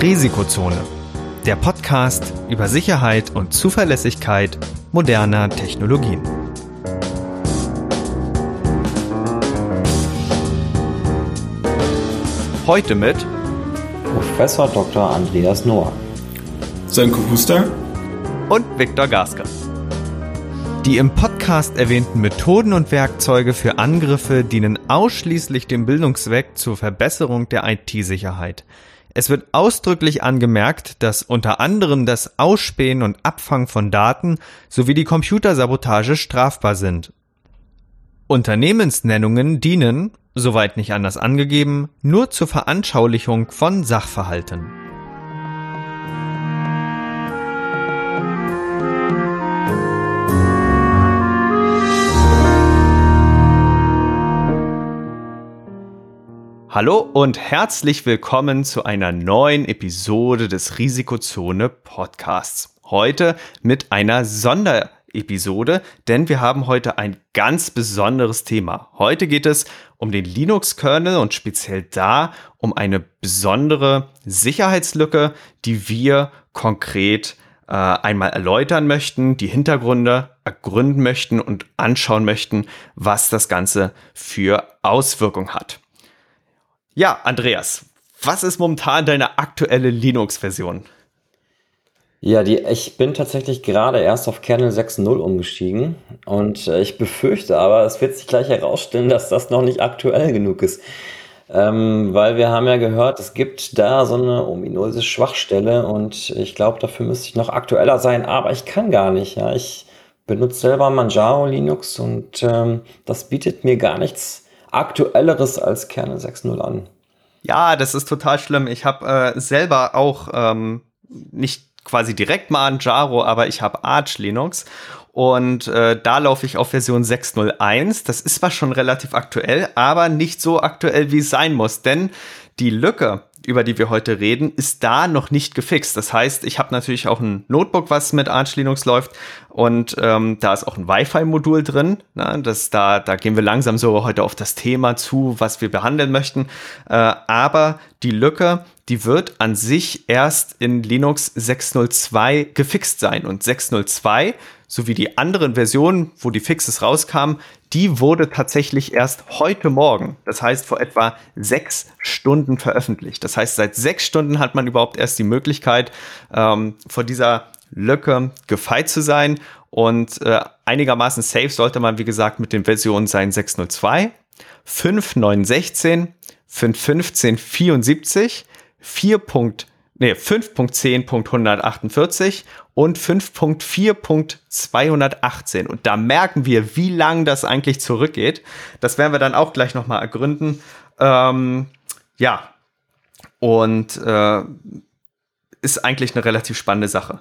Risikozone, der Podcast über Sicherheit und Zuverlässigkeit moderner Technologien. Heute mit Professor Dr. Andreas Noah, Sönke Huster und Viktor Gasker. Die im Podcast erwähnten Methoden und Werkzeuge für Angriffe dienen ausschließlich dem Bildungszweck zur Verbesserung der IT-Sicherheit. Es wird ausdrücklich angemerkt, dass unter anderem das Ausspähen und Abfangen von Daten sowie die Computersabotage strafbar sind. Unternehmensnennungen dienen, soweit nicht anders angegeben, nur zur Veranschaulichung von Sachverhalten. Hallo und herzlich willkommen zu einer neuen Episode des Risikozone Podcasts. Heute mit einer Sonderepisode, denn wir haben heute ein ganz besonderes Thema. Heute geht es um den Linux-Kernel und speziell da um eine besondere Sicherheitslücke, die wir konkret äh, einmal erläutern möchten, die Hintergründe ergründen möchten und anschauen möchten, was das Ganze für Auswirkungen hat. Ja, Andreas, was ist momentan deine aktuelle Linux-Version? Ja, die, ich bin tatsächlich gerade erst auf Kernel 6.0 umgestiegen und äh, ich befürchte aber, es wird sich gleich herausstellen, dass das noch nicht aktuell genug ist. Ähm, weil wir haben ja gehört, es gibt da so eine ominöse Schwachstelle und ich glaube, dafür müsste ich noch aktueller sein, aber ich kann gar nicht. Ja, ich benutze selber Manjaro Linux und ähm, das bietet mir gar nichts aktuelleres als Kernel 6.0 an. Ja, das ist total schlimm. Ich habe äh, selber auch ähm, nicht quasi direkt mal an Jaro, aber ich habe Arch Linux und äh, da laufe ich auf Version 6.01. Das ist zwar schon relativ aktuell, aber nicht so aktuell, wie es sein muss, denn die Lücke, über die wir heute reden, ist da noch nicht gefixt. Das heißt, ich habe natürlich auch ein Notebook, was mit Arch Linux läuft und ähm, da ist auch ein Wi-Fi-Modul drin. Ne? Das, da, da gehen wir langsam so heute auf das Thema zu, was wir behandeln möchten. Äh, aber die Lücke, die wird an sich erst in Linux 602 gefixt sein. Und 602 sowie die anderen Versionen, wo die Fixes rauskamen, die wurde tatsächlich erst heute Morgen, das heißt vor etwa sechs Stunden veröffentlicht. Das heißt, seit sechs Stunden hat man überhaupt erst die Möglichkeit, ähm, vor dieser Lücke gefeit zu sein. Und äh, einigermaßen safe sollte man, wie gesagt, mit den Versionen sein 602, 5.9.16, 5.15.74, 4. Nee, 5.10.148 und 5.4.218. Und da merken wir, wie lang das eigentlich zurückgeht. Das werden wir dann auch gleich nochmal ergründen. Ähm, ja, und äh, ist eigentlich eine relativ spannende Sache.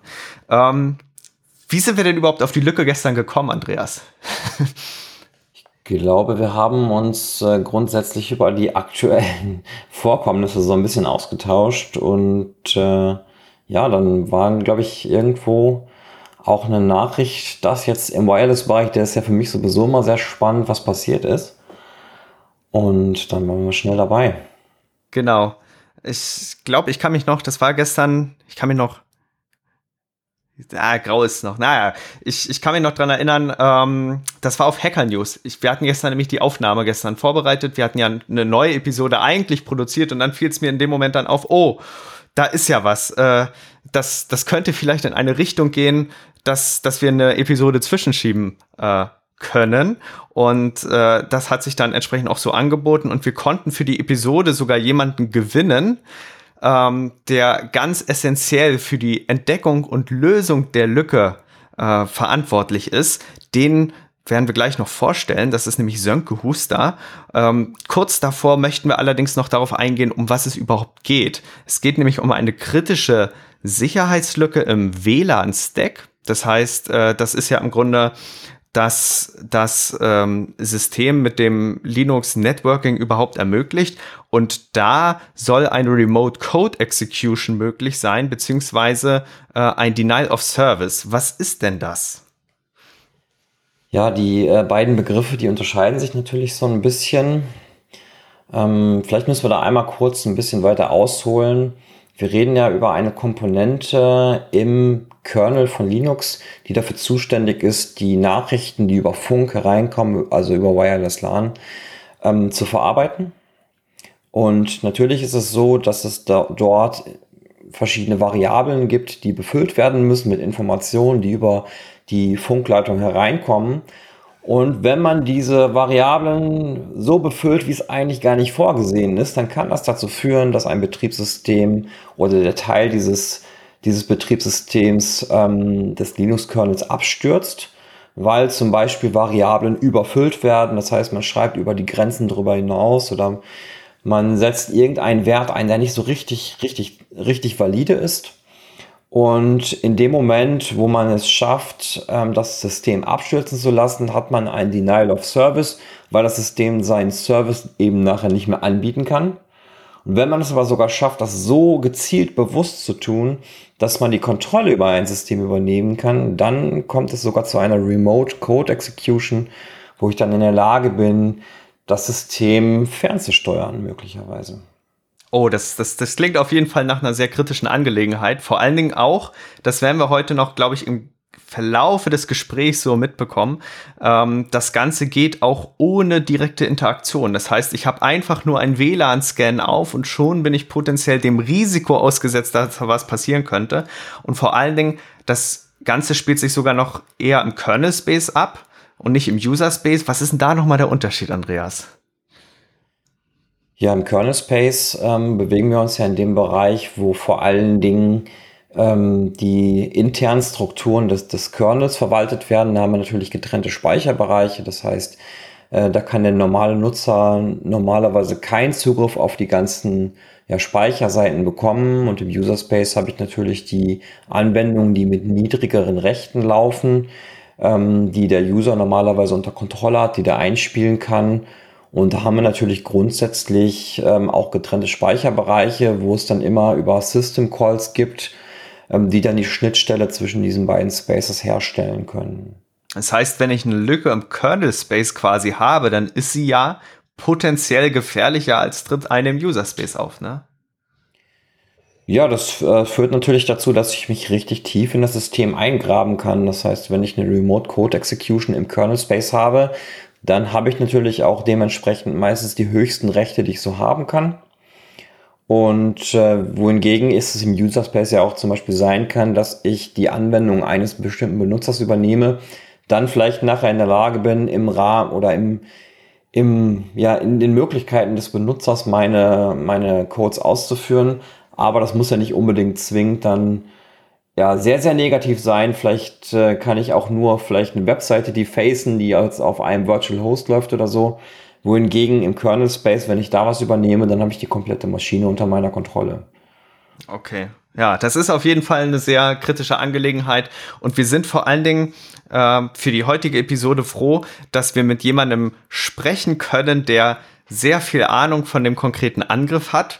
Ähm, wie sind wir denn überhaupt auf die Lücke gestern gekommen, Andreas? Glaube, wir haben uns äh, grundsätzlich über die aktuellen Vorkommnisse so ein bisschen ausgetauscht und äh, ja, dann waren, glaube ich, irgendwo auch eine Nachricht, dass jetzt im Wireless-Bereich, der ist ja für mich sowieso immer sehr spannend, was passiert ist. Und dann waren wir schnell dabei. Genau. Ich glaube, ich kann mich noch, das war gestern, ich kann mich noch Ah, grau ist noch. Naja, ich, ich kann mich noch dran erinnern, ähm, das war auf Hacker News. Ich, wir hatten gestern nämlich die Aufnahme gestern vorbereitet. Wir hatten ja eine neue Episode eigentlich produziert und dann fiel es mir in dem Moment dann auf, oh, da ist ja was. Äh, das, das könnte vielleicht in eine Richtung gehen, dass, dass wir eine Episode zwischenschieben äh, können. Und äh, das hat sich dann entsprechend auch so angeboten und wir konnten für die Episode sogar jemanden gewinnen, ähm, der ganz essentiell für die Entdeckung und Lösung der Lücke äh, verantwortlich ist. Den werden wir gleich noch vorstellen. Das ist nämlich Sönke Huster. Ähm, kurz davor möchten wir allerdings noch darauf eingehen, um was es überhaupt geht. Es geht nämlich um eine kritische Sicherheitslücke im WLAN-Stack. Das heißt, äh, das ist ja im Grunde das das ähm, System mit dem Linux Networking überhaupt ermöglicht. Und da soll eine Remote Code Execution möglich sein, beziehungsweise äh, ein Denial of Service. Was ist denn das? Ja, die äh, beiden Begriffe, die unterscheiden sich natürlich so ein bisschen. Ähm, vielleicht müssen wir da einmal kurz ein bisschen weiter ausholen. Wir reden ja über eine Komponente im Kernel von Linux, die dafür zuständig ist, die Nachrichten, die über Funk hereinkommen, also über Wireless LAN, ähm, zu verarbeiten. Und natürlich ist es so, dass es da, dort verschiedene Variablen gibt, die befüllt werden müssen mit Informationen, die über die Funkleitung hereinkommen. Und wenn man diese Variablen so befüllt, wie es eigentlich gar nicht vorgesehen ist, dann kann das dazu führen, dass ein Betriebssystem oder der Teil dieses, dieses Betriebssystems ähm, des Linux-Kernels abstürzt, weil zum Beispiel Variablen überfüllt werden. Das heißt, man schreibt über die Grenzen darüber hinaus oder man setzt irgendeinen Wert ein, der nicht so richtig, richtig, richtig valide ist. Und in dem Moment, wo man es schafft, ähm, das System abstürzen zu lassen, hat man ein Denial of Service, weil das System seinen Service eben nachher nicht mehr anbieten kann. Und wenn man es aber sogar schafft, das so gezielt bewusst zu tun, dass man die Kontrolle über ein System übernehmen kann, dann kommt es sogar zu einer Remote Code Execution, wo ich dann in der Lage bin, das System fernzusteuern möglicherweise. Oh, das, das, das klingt auf jeden Fall nach einer sehr kritischen Angelegenheit. Vor allen Dingen auch, das werden wir heute noch, glaube ich, im Verlaufe des Gesprächs so mitbekommen. Ähm, das Ganze geht auch ohne direkte Interaktion. Das heißt, ich habe einfach nur einen WLAN-Scan auf und schon bin ich potenziell dem Risiko ausgesetzt, dass was passieren könnte. Und vor allen Dingen, das Ganze spielt sich sogar noch eher im Kernel-Space ab und nicht im User-Space. Was ist denn da nochmal der Unterschied, Andreas? Ja, im Kernel Space ähm, bewegen wir uns ja in dem Bereich, wo vor allen Dingen ähm, die internen Strukturen des, des Kernels verwaltet werden. Da haben wir natürlich getrennte Speicherbereiche. Das heißt, äh, da kann der normale Nutzer normalerweise keinen Zugriff auf die ganzen ja, Speicherseiten bekommen. Und im User Space habe ich natürlich die Anwendungen, die mit niedrigeren Rechten laufen, ähm, die der User normalerweise unter Kontrolle hat, die der einspielen kann und da haben wir natürlich grundsätzlich ähm, auch getrennte Speicherbereiche, wo es dann immer über System Calls gibt, die dann die Schnittstelle zwischen diesen beiden Spaces herstellen können. Das heißt, wenn ich eine Lücke im Kernel Space quasi habe, dann ist sie ja potenziell gefährlicher als tritt eine im User Space auf, ne? Ja, das äh, führt natürlich dazu, dass ich mich richtig tief in das System eingraben kann. Das heißt, wenn ich eine Remote Code Execution im Kernel Space habe, dann habe ich natürlich auch dementsprechend meistens die höchsten Rechte, die ich so haben kann. Und äh, wohingegen ist es im User Space ja auch zum Beispiel sein kann, dass ich die Anwendung eines bestimmten Benutzers übernehme, dann vielleicht nachher in der Lage bin, im Rahmen oder im, im, ja, in den Möglichkeiten des Benutzers meine, meine Codes auszuführen. Aber das muss ja nicht unbedingt zwingend dann ja, sehr, sehr negativ sein. Vielleicht äh, kann ich auch nur vielleicht eine Webseite defacen, die als auf einem Virtual Host läuft oder so. Wohingegen im Kernel Space, wenn ich da was übernehme, dann habe ich die komplette Maschine unter meiner Kontrolle. Okay. Ja, das ist auf jeden Fall eine sehr kritische Angelegenheit und wir sind vor allen Dingen äh, für die heutige Episode froh, dass wir mit jemandem sprechen können, der sehr viel Ahnung von dem konkreten Angriff hat,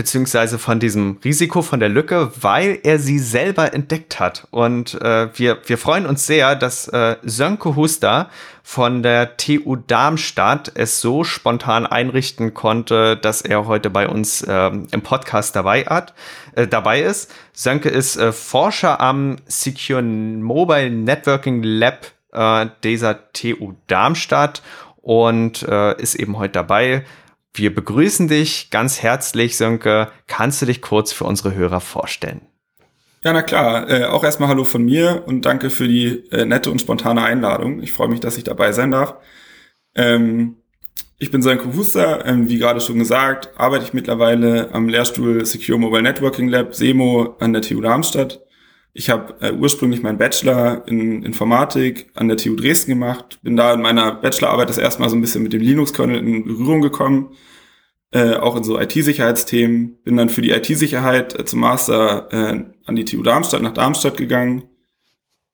beziehungsweise von diesem Risiko, von der Lücke, weil er sie selber entdeckt hat. Und äh, wir, wir freuen uns sehr, dass äh, Sönke Huster von der TU Darmstadt es so spontan einrichten konnte, dass er heute bei uns äh, im Podcast dabei, hat, äh, dabei ist. Sönke ist äh, Forscher am Secure Mobile Networking Lab äh, dieser TU Darmstadt und äh, ist eben heute dabei. Wir begrüßen dich ganz herzlich, Sönke. Kannst du dich kurz für unsere Hörer vorstellen? Ja, na klar. Äh, auch erstmal Hallo von mir und danke für die äh, nette und spontane Einladung. Ich freue mich, dass ich dabei sein darf. Ähm, ich bin Sönke Huster. Ähm, wie gerade schon gesagt, arbeite ich mittlerweile am Lehrstuhl Secure Mobile Networking Lab SEMO an der TU Darmstadt. Ich habe äh, ursprünglich meinen Bachelor in Informatik an der TU Dresden gemacht, bin da in meiner Bachelorarbeit das erste Mal so ein bisschen mit dem Linux-Kernel in Berührung gekommen, äh, auch in so IT-Sicherheitsthemen. Bin dann für die IT-Sicherheit äh, zum Master äh, an die TU Darmstadt nach Darmstadt gegangen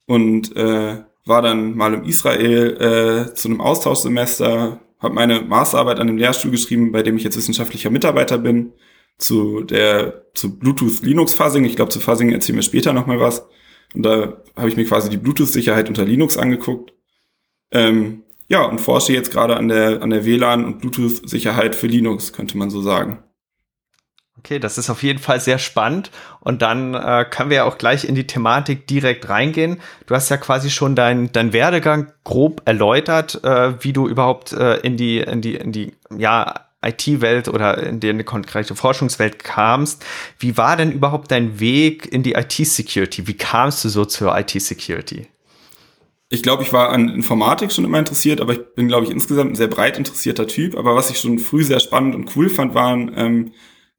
und äh, war dann mal im Israel äh, zu einem Austauschsemester, habe meine Masterarbeit an dem Lehrstuhl geschrieben, bei dem ich jetzt wissenschaftlicher Mitarbeiter bin zu der zu Bluetooth Linux Fuzzing. Ich glaube, zu Fuzzing erzählen wir später noch mal was. Und da habe ich mir quasi die Bluetooth-Sicherheit unter Linux angeguckt. Ähm, ja, und forsche jetzt gerade an der, an der WLAN- und Bluetooth-Sicherheit für Linux, könnte man so sagen. Okay, das ist auf jeden Fall sehr spannend. Und dann äh, können wir ja auch gleich in die Thematik direkt reingehen. Du hast ja quasi schon dein, dein Werdegang grob erläutert, äh, wie du überhaupt äh, in die, in die, in die, ja, IT-Welt oder in die, konkrete Forschungswelt kamst. Wie war denn überhaupt dein Weg in die IT-Security? Wie kamst du so zur IT-Security? Ich glaube, ich war an Informatik schon immer interessiert, aber ich bin, glaube ich, insgesamt ein sehr breit interessierter Typ. Aber was ich schon früh sehr spannend und cool fand, waren ähm,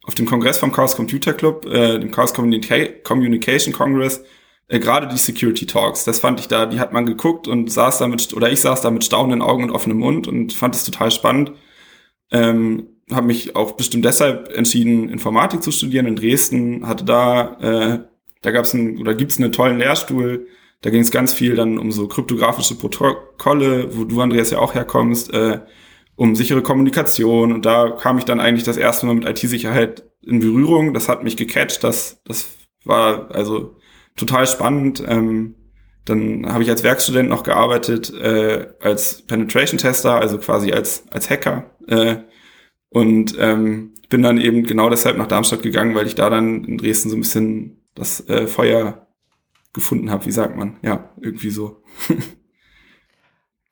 auf dem Kongress vom Chaos Computer Club, äh, dem Chaos Communica Communication Congress, äh, gerade die Security Talks. Das fand ich da, die hat man geguckt und saß da mit, oder ich saß da mit staunenden Augen und offenem Mund und fand es total spannend. Ähm, habe mich auch bestimmt deshalb entschieden, Informatik zu studieren in Dresden. Hatte da, äh, da gab es oder gibt's einen tollen Lehrstuhl. Da ging es ganz viel dann um so kryptografische Protokolle, wo du Andreas ja auch herkommst. Äh, um sichere Kommunikation. Und da kam ich dann eigentlich das erste Mal mit IT-Sicherheit in Berührung. Das hat mich gecatcht. Das, das war also total spannend. Ähm, dann habe ich als Werkstudent noch gearbeitet, äh, als Penetration-Tester, also quasi als, als Hacker. Äh, und ähm, bin dann eben genau deshalb nach Darmstadt gegangen, weil ich da dann in Dresden so ein bisschen das äh, Feuer gefunden habe, wie sagt man? Ja, irgendwie so.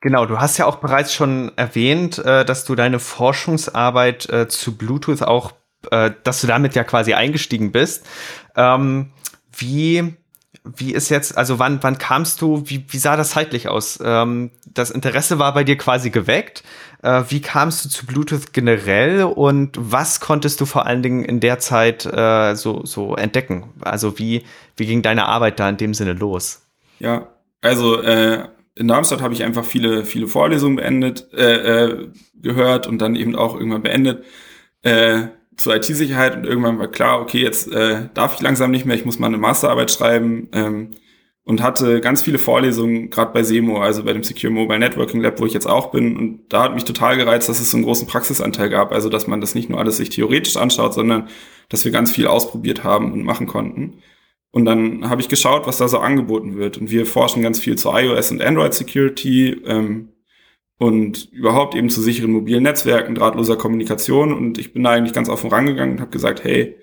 Genau, du hast ja auch bereits schon erwähnt, äh, dass du deine Forschungsarbeit äh, zu Bluetooth auch, äh, dass du damit ja quasi eingestiegen bist. Ähm, wie, wie ist jetzt, also wann, wann kamst du, wie, wie sah das zeitlich aus? Ähm, das Interesse war bei dir quasi geweckt. Äh, wie kamst du zu Bluetooth generell und was konntest du vor allen Dingen in der Zeit äh, so, so entdecken? Also wie, wie ging deine Arbeit da in dem Sinne los? Ja, also äh, in Darmstadt habe ich einfach viele, viele Vorlesungen beendet, äh, äh, gehört und dann eben auch irgendwann beendet äh, zur IT-Sicherheit und irgendwann war klar, okay, jetzt äh, darf ich langsam nicht mehr, ich muss mal eine Masterarbeit schreiben ähm, und hatte ganz viele Vorlesungen, gerade bei SEMO, also bei dem Secure Mobile Networking Lab, wo ich jetzt auch bin. Und da hat mich total gereizt, dass es so einen großen Praxisanteil gab, also dass man das nicht nur alles sich theoretisch anschaut, sondern dass wir ganz viel ausprobiert haben und machen konnten. Und dann habe ich geschaut, was da so angeboten wird. Und wir forschen ganz viel zu iOS und Android Security ähm, und überhaupt eben zu sicheren mobilen Netzwerken, drahtloser Kommunikation. Und ich bin da eigentlich ganz offen rangegangen und habe gesagt, hey,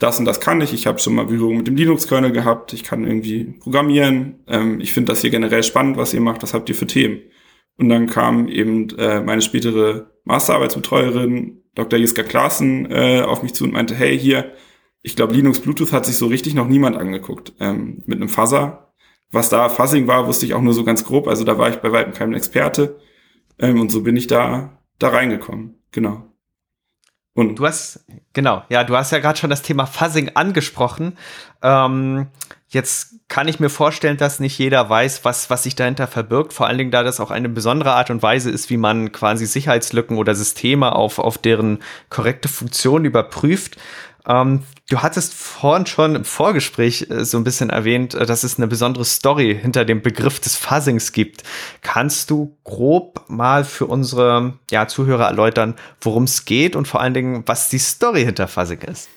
das und das kann ich. Ich habe schon mal Berührung mit dem Linux-Kernel gehabt. Ich kann irgendwie programmieren. Ähm, ich finde das hier generell spannend, was ihr macht. Was habt ihr für Themen? Und dann kam eben äh, meine spätere Masterarbeitsbetreuerin, Dr. Jiska Klaassen, äh, auf mich zu und meinte, hey, hier, ich glaube, Linux Bluetooth hat sich so richtig noch niemand angeguckt. Ähm, mit einem Fuzzer. Was da Fuzzing war, wusste ich auch nur so ganz grob. Also da war ich bei weitem kein Experte. Ähm, und so bin ich da, da reingekommen. Genau. Und du hast, genau, ja, du hast ja gerade schon das Thema Fuzzing angesprochen. Ähm, jetzt kann ich mir vorstellen, dass nicht jeder weiß, was, was sich dahinter verbirgt. Vor allen Dingen, da das auch eine besondere Art und Weise ist, wie man quasi Sicherheitslücken oder Systeme auf, auf deren korrekte Funktion überprüft. Ähm, du hattest vorhin schon im Vorgespräch äh, so ein bisschen erwähnt, äh, dass es eine besondere Story hinter dem Begriff des Fuzzings gibt. Kannst du grob mal für unsere ja, Zuhörer erläutern, worum es geht und vor allen Dingen, was die Story hinter Fuzzing ist?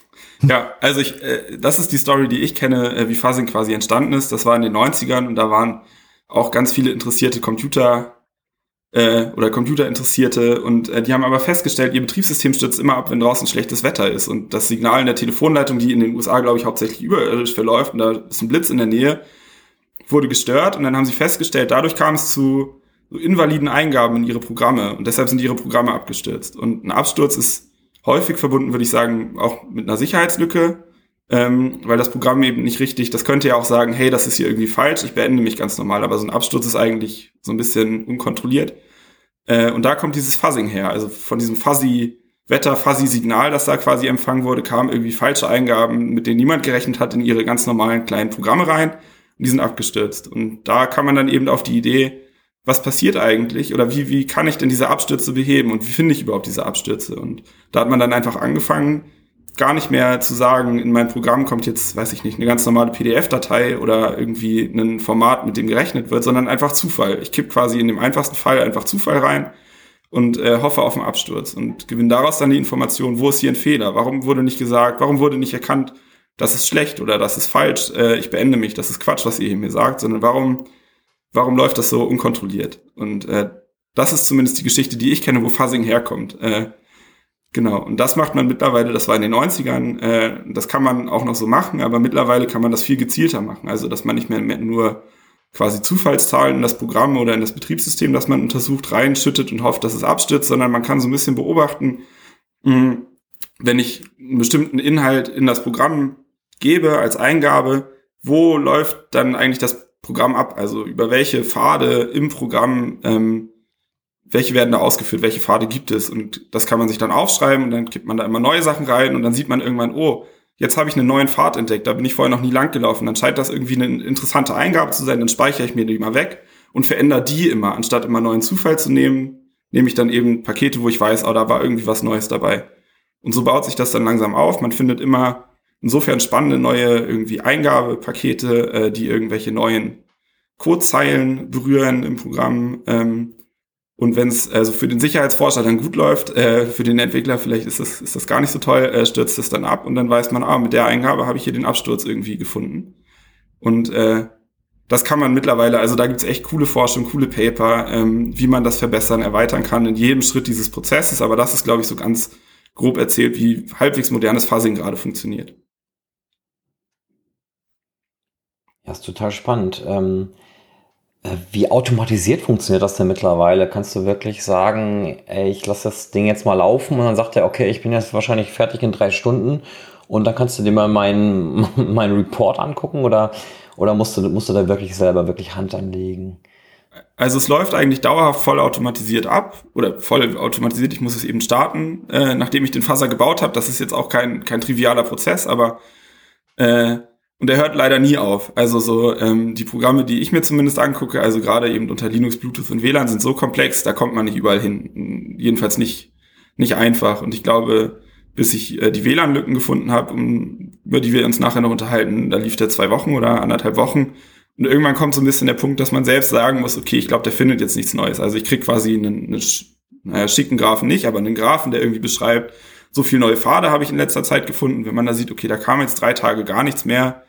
Ja, also ich, äh, das ist die Story, die ich kenne, äh, wie Fuzzing quasi entstanden ist. Das war in den 90ern und da waren auch ganz viele interessierte Computer äh, oder Computerinteressierte und äh, die haben aber festgestellt, ihr Betriebssystem stürzt immer ab, wenn draußen schlechtes Wetter ist. Und das Signal in der Telefonleitung, die in den USA, glaube ich, hauptsächlich überirdisch verläuft und da ist ein Blitz in der Nähe, wurde gestört. Und dann haben sie festgestellt, dadurch kam es zu so invaliden Eingaben in ihre Programme. Und deshalb sind ihre Programme abgestürzt. Und ein Absturz ist häufig verbunden, würde ich sagen, auch mit einer Sicherheitslücke, ähm, weil das Programm eben nicht richtig, das könnte ja auch sagen, hey, das ist hier irgendwie falsch, ich beende mich ganz normal, aber so ein Absturz ist eigentlich so ein bisschen unkontrolliert. Äh, und da kommt dieses Fuzzing her, also von diesem fuzzy Wetter, fuzzy Signal, das da quasi empfangen wurde, kamen irgendwie falsche Eingaben, mit denen niemand gerechnet hat, in ihre ganz normalen kleinen Programme rein und die sind abgestürzt. Und da kann man dann eben auf die Idee, was passiert eigentlich oder wie, wie kann ich denn diese Abstürze beheben und wie finde ich überhaupt diese Abstürze? Und da hat man dann einfach angefangen, gar nicht mehr zu sagen, in mein Programm kommt jetzt, weiß ich nicht, eine ganz normale PDF-Datei oder irgendwie ein Format, mit dem gerechnet wird, sondern einfach Zufall. Ich kipp quasi in dem einfachsten Fall einfach Zufall rein und äh, hoffe auf einen Absturz und gewinne daraus dann die Information, wo ist hier ein Fehler? Warum wurde nicht gesagt, warum wurde nicht erkannt, das ist schlecht oder das ist falsch, äh, ich beende mich, das ist Quatsch, was ihr hier mir sagt, sondern warum, warum läuft das so unkontrolliert? Und äh, das ist zumindest die Geschichte, die ich kenne, wo Fuzzing herkommt. Äh, Genau, und das macht man mittlerweile, das war in den 90ern, äh, das kann man auch noch so machen, aber mittlerweile kann man das viel gezielter machen. Also, dass man nicht mehr nur quasi Zufallszahlen in das Programm oder in das Betriebssystem, das man untersucht, reinschüttet und hofft, dass es abstürzt, sondern man kann so ein bisschen beobachten, mh, hm, wenn ich einen bestimmten Inhalt in das Programm gebe als Eingabe, wo läuft dann eigentlich das Programm ab? Also über welche Pfade im Programm ähm, welche werden da ausgeführt, welche Pfade gibt es. Und das kann man sich dann aufschreiben und dann gibt man da immer neue Sachen rein und dann sieht man irgendwann, oh, jetzt habe ich einen neuen Pfad entdeckt, da bin ich vorher noch nie lang gelaufen. Dann scheint das irgendwie eine interessante Eingabe zu sein, dann speichere ich mir die mal weg und verändere die immer. Anstatt immer neuen Zufall zu nehmen, nehme ich dann eben Pakete, wo ich weiß, oh, da war irgendwie was Neues dabei. Und so baut sich das dann langsam auf. Man findet immer insofern spannende neue irgendwie Eingabepakete, äh, die irgendwelche neuen Codezeilen berühren im Programm. Ähm, und wenn es also für den Sicherheitsforscher dann gut läuft, äh, für den Entwickler vielleicht ist das, ist das gar nicht so toll, äh, stürzt es dann ab und dann weiß man, ah, mit der Eingabe habe ich hier den Absturz irgendwie gefunden. Und äh, das kann man mittlerweile, also da gibt's echt coole Forschung, coole Paper, ähm, wie man das verbessern, erweitern kann in jedem Schritt dieses Prozesses. Aber das ist, glaube ich, so ganz grob erzählt, wie halbwegs modernes Fuzzing gerade funktioniert. Ja, ist total spannend. Ähm äh, wie automatisiert funktioniert das denn mittlerweile? Kannst du wirklich sagen, ey, ich lasse das Ding jetzt mal laufen und dann sagt er, okay, ich bin jetzt wahrscheinlich fertig in drei Stunden und dann kannst du dir mal meinen mein Report angucken oder, oder musst, du, musst du da wirklich selber wirklich Hand anlegen? Also es läuft eigentlich dauerhaft voll automatisiert ab oder voll automatisiert. Ich muss es eben starten, äh, nachdem ich den Fuzzer gebaut habe. Das ist jetzt auch kein, kein trivialer Prozess, aber äh, und der hört leider nie auf. Also so ähm, die Programme, die ich mir zumindest angucke, also gerade eben unter Linux, Bluetooth und WLAN sind so komplex, da kommt man nicht überall hin. Jedenfalls nicht nicht einfach. Und ich glaube, bis ich äh, die WLAN-Lücken gefunden habe, um, über die wir uns nachher noch unterhalten, da lief der zwei Wochen oder anderthalb Wochen. Und irgendwann kommt so ein bisschen der Punkt, dass man selbst sagen muss, okay, ich glaube, der findet jetzt nichts Neues. Also ich krieg quasi einen, einen naja, schicken Graphen nicht, aber einen Graphen, der irgendwie beschreibt, so viel neue Pfade habe ich in letzter Zeit gefunden. Wenn man da sieht, okay, da kam jetzt drei Tage gar nichts mehr,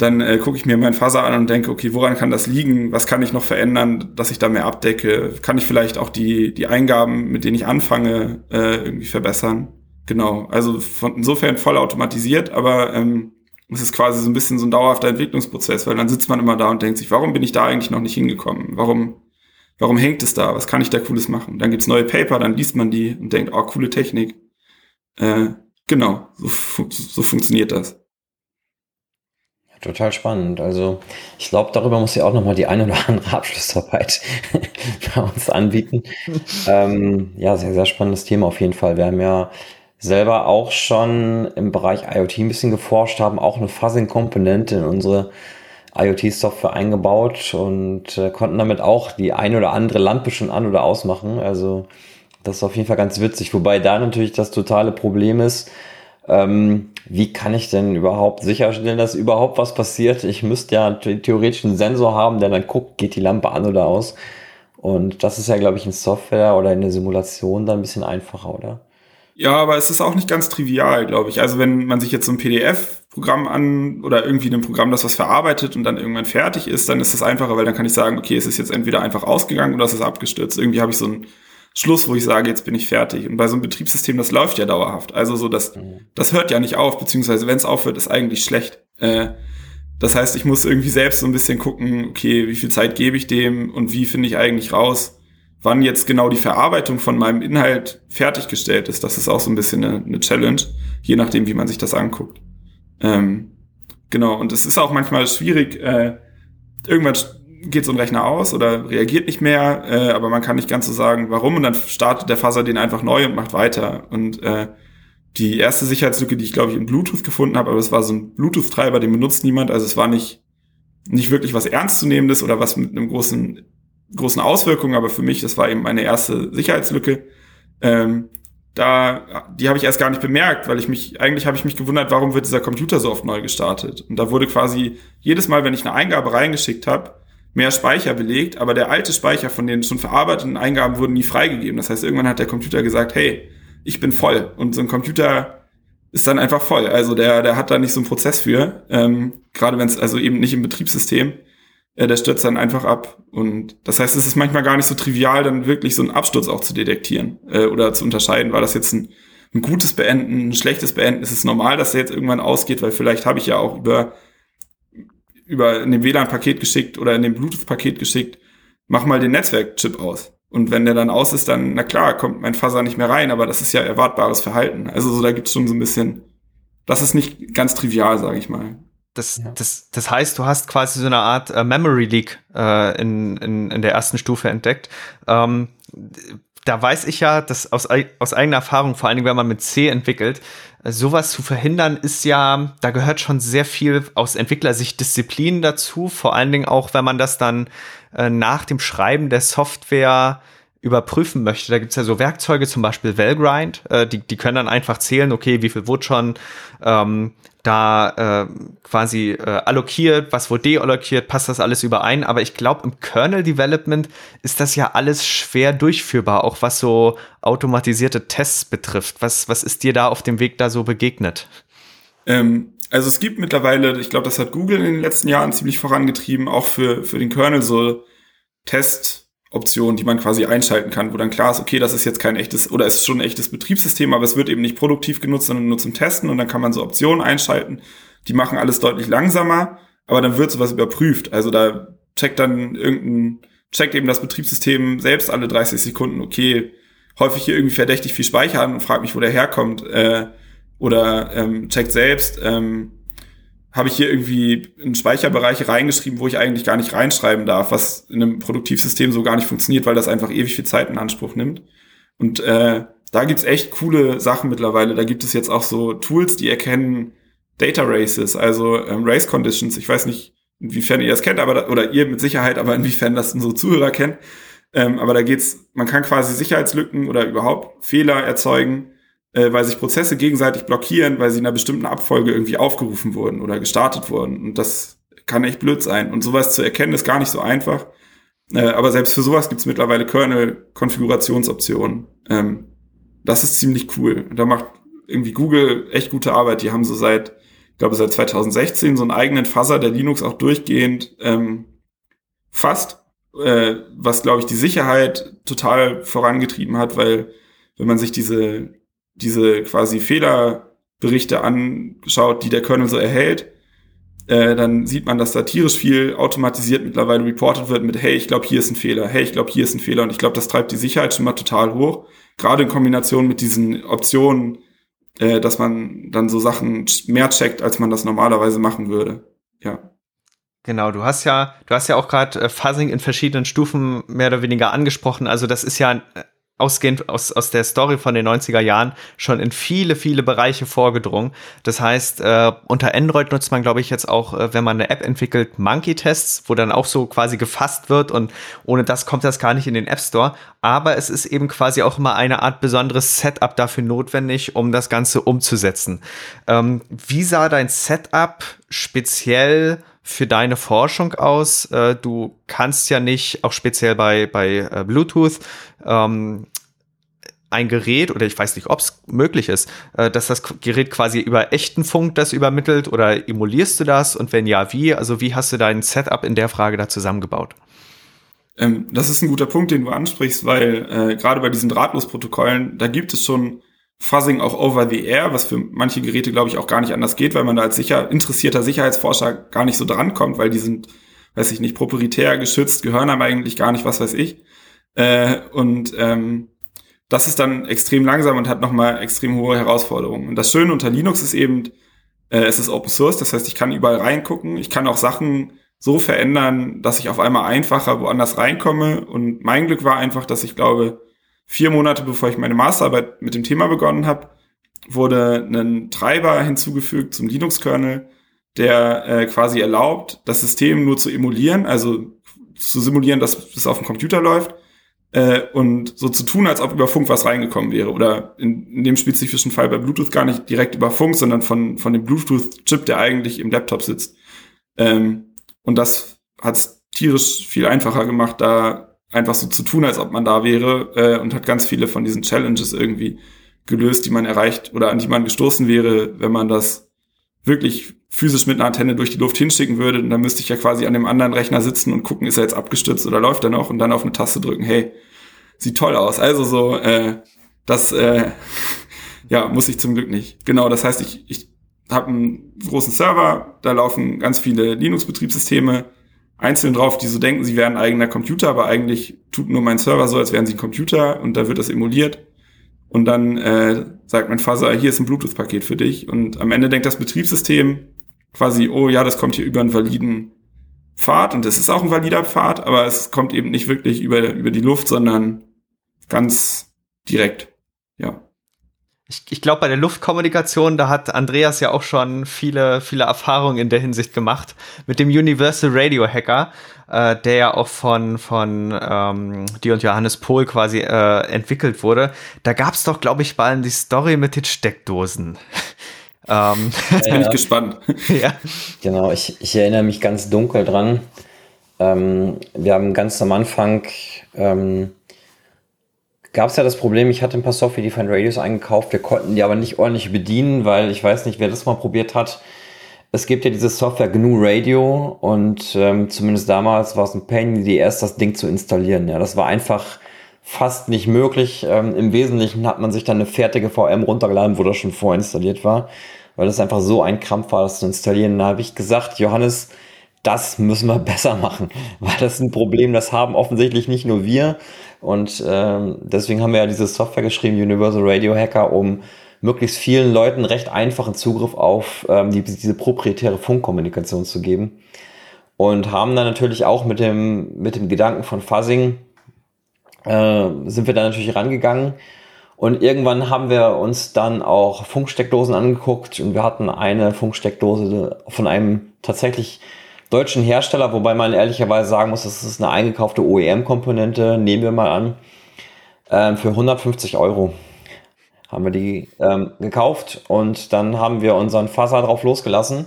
dann äh, gucke ich mir meinen Faser an und denke, okay, woran kann das liegen? Was kann ich noch verändern, dass ich da mehr abdecke? Kann ich vielleicht auch die, die Eingaben, mit denen ich anfange, äh, irgendwie verbessern? Genau, also von, insofern voll automatisiert, aber ähm, es ist quasi so ein bisschen so ein dauerhafter Entwicklungsprozess, weil dann sitzt man immer da und denkt sich, warum bin ich da eigentlich noch nicht hingekommen? Warum, warum hängt es da? Was kann ich da Cooles machen? Dann gibt's neue Paper, dann liest man die und denkt, oh, coole Technik. Äh, genau, so, so funktioniert das. Total spannend. Also ich glaube, darüber muss ich auch nochmal die eine oder andere Abschlussarbeit bei uns anbieten. ähm, ja, sehr, sehr spannendes Thema auf jeden Fall. Wir haben ja selber auch schon im Bereich IoT ein bisschen geforscht, haben auch eine Fuzzing-Komponente in unsere IoT-Software eingebaut und äh, konnten damit auch die eine oder andere Lampe schon an- oder ausmachen. Also das ist auf jeden Fall ganz witzig. Wobei da natürlich das totale Problem ist, ähm, wie kann ich denn überhaupt sicherstellen, dass überhaupt was passiert? Ich müsste ja theoretisch einen Sensor haben, der dann guckt, geht die Lampe an oder aus. Und das ist ja, glaube ich, in Software oder in der Simulation dann ein bisschen einfacher, oder? Ja, aber es ist auch nicht ganz trivial, glaube ich. Also wenn man sich jetzt so ein PDF-Programm an oder irgendwie ein Programm, das was verarbeitet und dann irgendwann fertig ist, dann ist es einfacher, weil dann kann ich sagen, okay, es ist jetzt entweder einfach ausgegangen oder es ist abgestürzt. Irgendwie habe ich so ein Schluss, wo ich sage, jetzt bin ich fertig. Und bei so einem Betriebssystem, das läuft ja dauerhaft. Also so, das, mhm. das hört ja nicht auf, beziehungsweise wenn es aufhört, ist eigentlich schlecht. Äh, das heißt, ich muss irgendwie selbst so ein bisschen gucken, okay, wie viel Zeit gebe ich dem und wie finde ich eigentlich raus, wann jetzt genau die Verarbeitung von meinem Inhalt fertiggestellt ist. Das ist auch so ein bisschen eine, eine Challenge, je nachdem, wie man sich das anguckt. Ähm, genau, und es ist auch manchmal schwierig, äh, irgendwann geht so ein Rechner aus oder reagiert nicht mehr, äh, aber man kann nicht ganz so sagen, warum und dann startet der Fuzzer den einfach neu und macht weiter. Und äh, die erste Sicherheitslücke, die ich glaube ich in Bluetooth gefunden habe, aber es war so ein Bluetooth-Treiber, den benutzt niemand, also es war nicht nicht wirklich was ernstzunehmendes oder was mit einem großen großen Auswirkungen, aber für mich, das war eben meine erste Sicherheitslücke. Ähm, da, die habe ich erst gar nicht bemerkt, weil ich mich, eigentlich habe ich mich gewundert, warum wird dieser Computer so oft neu gestartet. Und da wurde quasi jedes Mal, wenn ich eine Eingabe reingeschickt habe, mehr Speicher belegt, aber der alte Speicher von den schon verarbeiteten Eingaben wurden nie freigegeben. Das heißt, irgendwann hat der Computer gesagt, hey, ich bin voll. Und so ein Computer ist dann einfach voll. Also der, der hat da nicht so einen Prozess für, ähm, gerade wenn es also eben nicht im Betriebssystem. äh, der stürzt dann einfach ab. Und das heißt, es ist manchmal gar nicht so trivial, dann wirklich so einen Absturz auch zu detektieren äh, oder zu unterscheiden. War das jetzt ein, ein gutes Beenden, ein schlechtes Beenden? Ist es normal, dass der jetzt irgendwann ausgeht? Weil vielleicht habe ich ja auch über, über in dem WLAN-Paket geschickt oder in dem Bluetooth-Paket geschickt, mach mal den Netzwerkchip aus. Und wenn der dann aus ist, dann, na klar, kommt mein Fuzzer nicht mehr rein, aber das ist ja erwartbares Verhalten. Also so, da gibt's schon so ein bisschen, das ist nicht ganz trivial, sage ich mal. Das, ja. das, das heißt, du hast quasi so eine Art äh, Memory Leak äh, in, in, in der ersten Stufe entdeckt. Ähm, da weiß ich ja, dass aus, aus eigener Erfahrung, vor allen Dingen, wenn man mit C entwickelt, äh, sowas zu verhindern ist ja, da gehört schon sehr viel aus Entwicklersicht Disziplin dazu, vor allen Dingen auch, wenn man das dann äh, nach dem Schreiben der Software überprüfen möchte. Da gibt's ja so Werkzeuge, zum Beispiel Valgrind, äh, die, die können dann einfach zählen, okay, wie viel wurde schon ähm, da äh, quasi äh, allokiert, was wurde deallokiert, passt das alles überein. Aber ich glaube, im Kernel Development ist das ja alles schwer durchführbar, auch was so automatisierte Tests betrifft. Was, was ist dir da auf dem Weg da so begegnet? Ähm, also es gibt mittlerweile, ich glaube, das hat Google in den letzten Jahren ziemlich vorangetrieben, auch für, für den Kernel so Test- Option, die man quasi einschalten kann, wo dann klar ist, okay, das ist jetzt kein echtes oder es ist schon ein echtes Betriebssystem, aber es wird eben nicht produktiv genutzt, sondern nur zum Testen und dann kann man so Optionen einschalten, die machen alles deutlich langsamer, aber dann wird sowas überprüft. Also da checkt dann irgendein, checkt eben das Betriebssystem selbst alle 30 Sekunden, okay, häufig hier irgendwie verdächtig viel Speicher an und fragt mich, wo der herkommt, äh, oder ähm, checkt selbst, ähm, habe ich hier irgendwie in Speicherbereiche reingeschrieben, wo ich eigentlich gar nicht reinschreiben darf, was in einem Produktivsystem so gar nicht funktioniert, weil das einfach ewig viel Zeit in Anspruch nimmt. Und äh, da gibt's echt coole Sachen mittlerweile. Da gibt es jetzt auch so Tools, die erkennen Data Races, also ähm, Race Conditions. Ich weiß nicht, inwiefern ihr das kennt, aber da, oder ihr mit Sicherheit, aber inwiefern das unsere Zuhörer kennt. Ähm, aber da geht's, man kann quasi Sicherheitslücken oder überhaupt Fehler erzeugen, äh, weil sich Prozesse gegenseitig blockieren, weil sie in einer bestimmten Abfolge irgendwie aufgerufen wurden oder gestartet wurden. Und das kann echt blöd sein. Und sowas zu erkennen ist gar nicht so einfach. Äh, aber selbst für sowas gibt es mittlerweile Kernel-Konfigurationsoptionen. Ähm, das ist ziemlich cool. Da macht irgendwie Google echt gute Arbeit. Die haben so seit, ich glaube, seit 2016 so einen eigenen Fuzzer, der Linux auch durchgehend ähm, fasst, äh, was, glaube ich, die Sicherheit total vorangetrieben hat, weil wenn man sich diese diese quasi Fehlerberichte anschaut, die der Kernel so erhält, äh, dann sieht man, dass da tierisch viel automatisiert mittlerweile reported wird mit, hey, ich glaube, hier ist ein Fehler, hey, ich glaube, hier ist ein Fehler. Und ich glaube, das treibt die Sicherheit schon mal total hoch. Gerade in Kombination mit diesen Optionen, äh, dass man dann so Sachen mehr checkt, als man das normalerweise machen würde. Ja. Genau, du hast ja, du hast ja auch gerade äh, Fuzzing in verschiedenen Stufen mehr oder weniger angesprochen. Also das ist ja äh, ausgehend aus, aus der Story von den 90er Jahren schon in viele, viele Bereiche vorgedrungen. Das heißt, äh, unter Android nutzt man, glaube ich, jetzt auch, äh, wenn man eine App entwickelt, Monkey-Tests, wo dann auch so quasi gefasst wird und ohne das kommt das gar nicht in den App Store. Aber es ist eben quasi auch immer eine Art besonderes Setup dafür notwendig, um das Ganze umzusetzen. Ähm, wie sah dein Setup speziell für deine Forschung aus? Äh, du kannst ja nicht, auch speziell bei, bei äh, Bluetooth, ähm, ein Gerät, oder ich weiß nicht, ob es möglich ist, äh, dass das Gerät quasi über echten Funk das übermittelt oder emulierst du das? Und wenn ja, wie? Also wie hast du dein Setup in der Frage da zusammengebaut? Ähm, das ist ein guter Punkt, den du ansprichst, weil äh, gerade bei diesen Drahtlosprotokollen, da gibt es schon Fuzzing auch over the air, was für manche Geräte, glaube ich, auch gar nicht anders geht, weil man da als sicher, interessierter Sicherheitsforscher gar nicht so drankommt, weil die sind, weiß ich nicht, proprietär geschützt, gehören aber eigentlich gar nicht, was weiß ich. Äh, und ähm, das ist dann extrem langsam und hat nochmal extrem hohe Herausforderungen. Und das Schöne unter Linux ist eben, äh, es ist Open Source, das heißt, ich kann überall reingucken, ich kann auch Sachen so verändern, dass ich auf einmal einfacher woanders reinkomme. Und mein Glück war einfach, dass ich glaube, vier Monate bevor ich meine Masterarbeit mit dem Thema begonnen habe, wurde ein Treiber hinzugefügt zum Linux-Kernel, der äh, quasi erlaubt, das System nur zu emulieren, also zu simulieren, dass es auf dem Computer läuft äh, und so zu tun, als ob über Funk was reingekommen wäre. Oder in, in dem spezifischen Fall bei Bluetooth gar nicht direkt über Funk, sondern von, von dem Bluetooth-Chip, der eigentlich im Laptop sitzt. Ähm, und das hat es tierisch viel einfacher gemacht, da einfach so zu tun, als ob man da wäre äh, und hat ganz viele von diesen Challenges irgendwie gelöst, die man erreicht oder an die man gestoßen wäre, wenn man das wirklich physisch mit einer Antenne durch die Luft hinschicken würde, dann müsste ich ja quasi an dem anderen Rechner sitzen und gucken, ist er jetzt abgestürzt oder läuft er noch und dann auf eine Taste drücken, hey, sieht toll aus. Also so, äh, das äh, ja, muss ich zum Glück nicht. Genau, das heißt, ich, ich habe einen großen Server, da laufen ganz viele Linux-Betriebssysteme einzeln drauf, die so denken, sie wären ein eigener Computer, aber eigentlich tut nur mein Server so, als wären sie ein Computer und da wird das emuliert. Und dann äh, sagt mein Fuzzer, hier ist ein Bluetooth-Paket für dich. Und am Ende denkt das Betriebssystem quasi, oh ja, das kommt hier über einen validen Pfad und es ist auch ein valider Pfad, aber es kommt eben nicht wirklich über, über die Luft, sondern ganz direkt. Ja. Ich, ich glaube, bei der Luftkommunikation, da hat Andreas ja auch schon viele, viele Erfahrungen in der Hinsicht gemacht. Mit dem Universal Radio Hacker, äh, der ja auch von, von ähm, die und Johannes Pohl quasi äh, entwickelt wurde. Da gab es doch, glaube ich, mal die Story mit den Steckdosen. ähm, Jetzt bin ja. ich gespannt. ja. Genau, ich, ich erinnere mich ganz dunkel dran. Ähm, wir haben ganz am Anfang ähm, gab es ja das Problem, ich hatte ein paar Software-Defined Radios eingekauft, wir konnten die aber nicht ordentlich bedienen, weil ich weiß nicht, wer das mal probiert hat. Es gibt ja diese Software GNU Radio und ähm, zumindest damals war es ein Pain in the ass, das Ding zu installieren. Ja, das war einfach fast nicht möglich. Ähm, Im Wesentlichen hat man sich dann eine fertige VM runtergeladen, wo das schon vorinstalliert war, weil das einfach so ein Krampf war, das zu installieren. Da habe ich gesagt, Johannes, das müssen wir besser machen, weil das ist ein Problem, das haben offensichtlich nicht nur wir, und ähm, deswegen haben wir ja diese Software geschrieben, Universal Radio Hacker, um möglichst vielen Leuten recht einfachen Zugriff auf ähm, die, diese proprietäre Funkkommunikation zu geben. Und haben dann natürlich auch mit dem, mit dem Gedanken von Fuzzing, äh, sind wir da natürlich rangegangen. Und irgendwann haben wir uns dann auch Funksteckdosen angeguckt und wir hatten eine Funksteckdose von einem tatsächlich deutschen Hersteller, wobei man ehrlicherweise sagen muss, das ist eine eingekaufte OEM-Komponente, nehmen wir mal an, ähm, für 150 Euro haben wir die ähm, gekauft und dann haben wir unseren Faser drauf losgelassen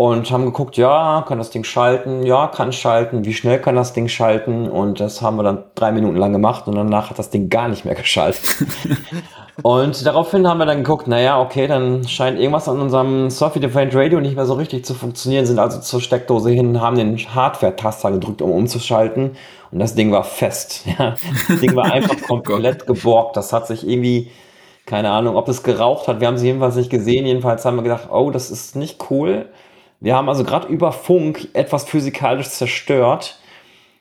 und haben geguckt, ja, kann das Ding schalten, ja, kann schalten, wie schnell kann das Ding schalten und das haben wir dann drei Minuten lang gemacht und danach hat das Ding gar nicht mehr geschaltet. und daraufhin haben wir dann geguckt, naja, okay, dann scheint irgendwas an unserem Software Defined Radio nicht mehr so richtig zu funktionieren, sind also zur Steckdose hin, haben den Hardware-Taster gedrückt, um umzuschalten und das Ding war fest. Ja. Das Ding war einfach komplett geborgt, das hat sich irgendwie keine Ahnung, ob es geraucht hat. Wir haben sie jedenfalls nicht gesehen. Jedenfalls haben wir gedacht, oh, das ist nicht cool. Wir haben also gerade über Funk etwas physikalisch zerstört.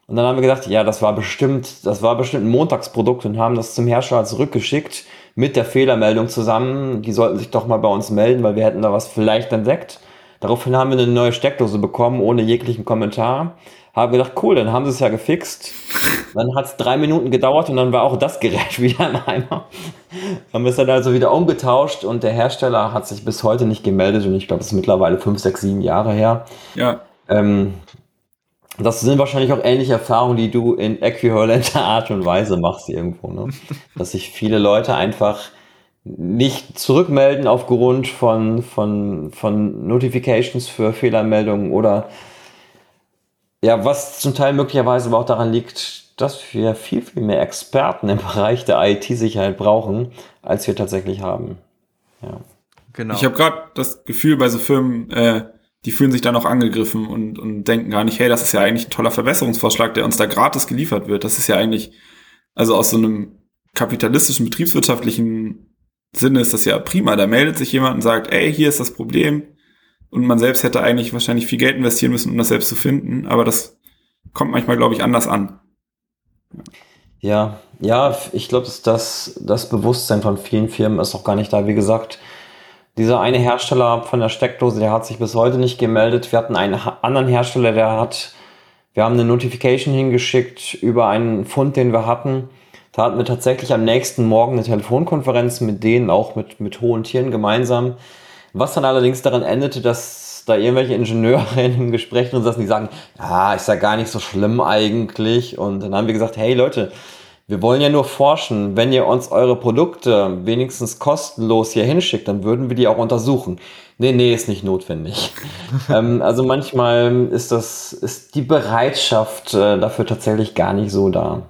Und dann haben wir gedacht, ja, das war bestimmt, das war bestimmt ein Montagsprodukt und haben das zum Hersteller zurückgeschickt mit der Fehlermeldung zusammen. Die sollten sich doch mal bei uns melden, weil wir hätten da was vielleicht entdeckt. Daraufhin haben wir eine neue Steckdose bekommen, ohne jeglichen Kommentar. Habe gedacht, cool, dann haben sie es ja gefixt. Dann hat es drei Minuten gedauert und dann war auch das Gerät wieder im Eimer. Haben wir es dann also wieder umgetauscht und der Hersteller hat sich bis heute nicht gemeldet und ich glaube, es ist mittlerweile fünf, sechs, sieben Jahre her. Ja. Ähm, das sind wahrscheinlich auch ähnliche Erfahrungen, die du in äquivalenter Art und Weise machst irgendwo, ne? Dass sich viele Leute einfach nicht zurückmelden aufgrund von, von, von Notifications für Fehlermeldungen oder ja, was zum Teil möglicherweise aber auch daran liegt, dass wir viel, viel mehr Experten im Bereich der IT-Sicherheit brauchen, als wir tatsächlich haben. Ja. Genau. Ich habe gerade das Gefühl bei so Firmen, äh, die fühlen sich da noch angegriffen und, und denken gar nicht, hey, das ist ja eigentlich ein toller Verbesserungsvorschlag, der uns da gratis geliefert wird. Das ist ja eigentlich, also aus so einem kapitalistischen, betriebswirtschaftlichen Sinne ist das ja prima. Da meldet sich jemand und sagt, ey, hier ist das Problem und man selbst hätte eigentlich wahrscheinlich viel Geld investieren müssen, um das selbst zu finden, aber das kommt manchmal, glaube ich, anders an. Ja, ja, ich glaube, das, das Bewusstsein von vielen Firmen ist auch gar nicht da. Wie gesagt, dieser eine Hersteller von der Steckdose, der hat sich bis heute nicht gemeldet. Wir hatten einen anderen Hersteller, der hat, wir haben eine Notification hingeschickt über einen Fund, den wir hatten. Da hatten wir tatsächlich am nächsten Morgen eine Telefonkonferenz mit denen, auch mit, mit hohen Tieren gemeinsam. Was dann allerdings daran endete, dass da irgendwelche Ingenieure in einem Gespräch drin saßen, die sagen, ja, ist ja gar nicht so schlimm eigentlich. Und dann haben wir gesagt, hey Leute, wir wollen ja nur forschen. Wenn ihr uns eure Produkte wenigstens kostenlos hier hinschickt, dann würden wir die auch untersuchen. Nee, nee, ist nicht notwendig. ähm, also manchmal ist das, ist die Bereitschaft äh, dafür tatsächlich gar nicht so da.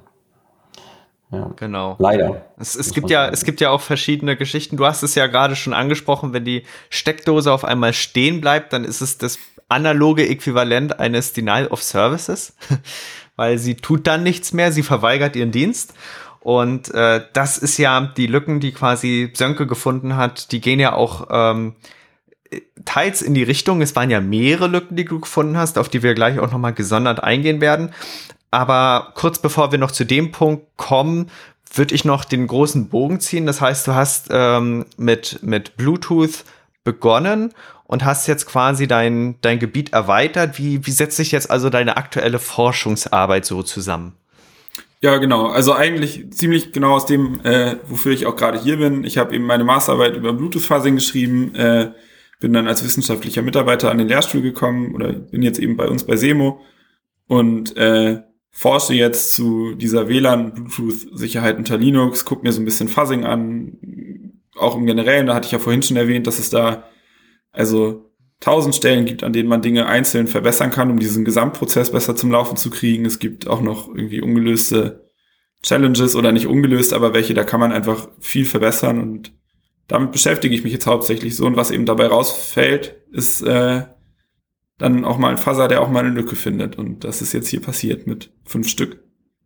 Ja. Genau. Leider. Es, es gibt ja, es gibt ja auch verschiedene Geschichten. Du hast es ja gerade schon angesprochen, wenn die Steckdose auf einmal stehen bleibt, dann ist es das analoge Äquivalent eines Denial of Services, weil sie tut dann nichts mehr, sie verweigert ihren Dienst. Und äh, das ist ja die Lücken, die quasi Sönke gefunden hat, die gehen ja auch ähm, teils in die Richtung, es waren ja mehrere Lücken, die du gefunden hast, auf die wir gleich auch nochmal gesondert eingehen werden. Aber kurz bevor wir noch zu dem Punkt kommen, würde ich noch den großen Bogen ziehen. Das heißt, du hast ähm, mit, mit Bluetooth begonnen und hast jetzt quasi dein, dein Gebiet erweitert. Wie, wie setzt sich jetzt also deine aktuelle Forschungsarbeit so zusammen? Ja, genau. Also eigentlich ziemlich genau aus dem, äh, wofür ich auch gerade hier bin. Ich habe eben meine Masterarbeit über Bluetooth-Phasing geschrieben, äh, bin dann als wissenschaftlicher Mitarbeiter an den Lehrstuhl gekommen oder bin jetzt eben bei uns bei SEMO und äh, forsche jetzt zu dieser WLAN-Bluetooth-Sicherheit unter Linux, gucke mir so ein bisschen Fuzzing an, auch im Generellen, da hatte ich ja vorhin schon erwähnt, dass es da also tausend Stellen gibt, an denen man Dinge einzeln verbessern kann, um diesen Gesamtprozess besser zum Laufen zu kriegen. Es gibt auch noch irgendwie ungelöste Challenges oder nicht ungelöst, aber welche, da kann man einfach viel verbessern und damit beschäftige ich mich jetzt hauptsächlich so und was eben dabei rausfällt, ist äh, dann auch mal ein Fuzzer, der auch mal eine Lücke findet. Und das ist jetzt hier passiert mit fünf Stück.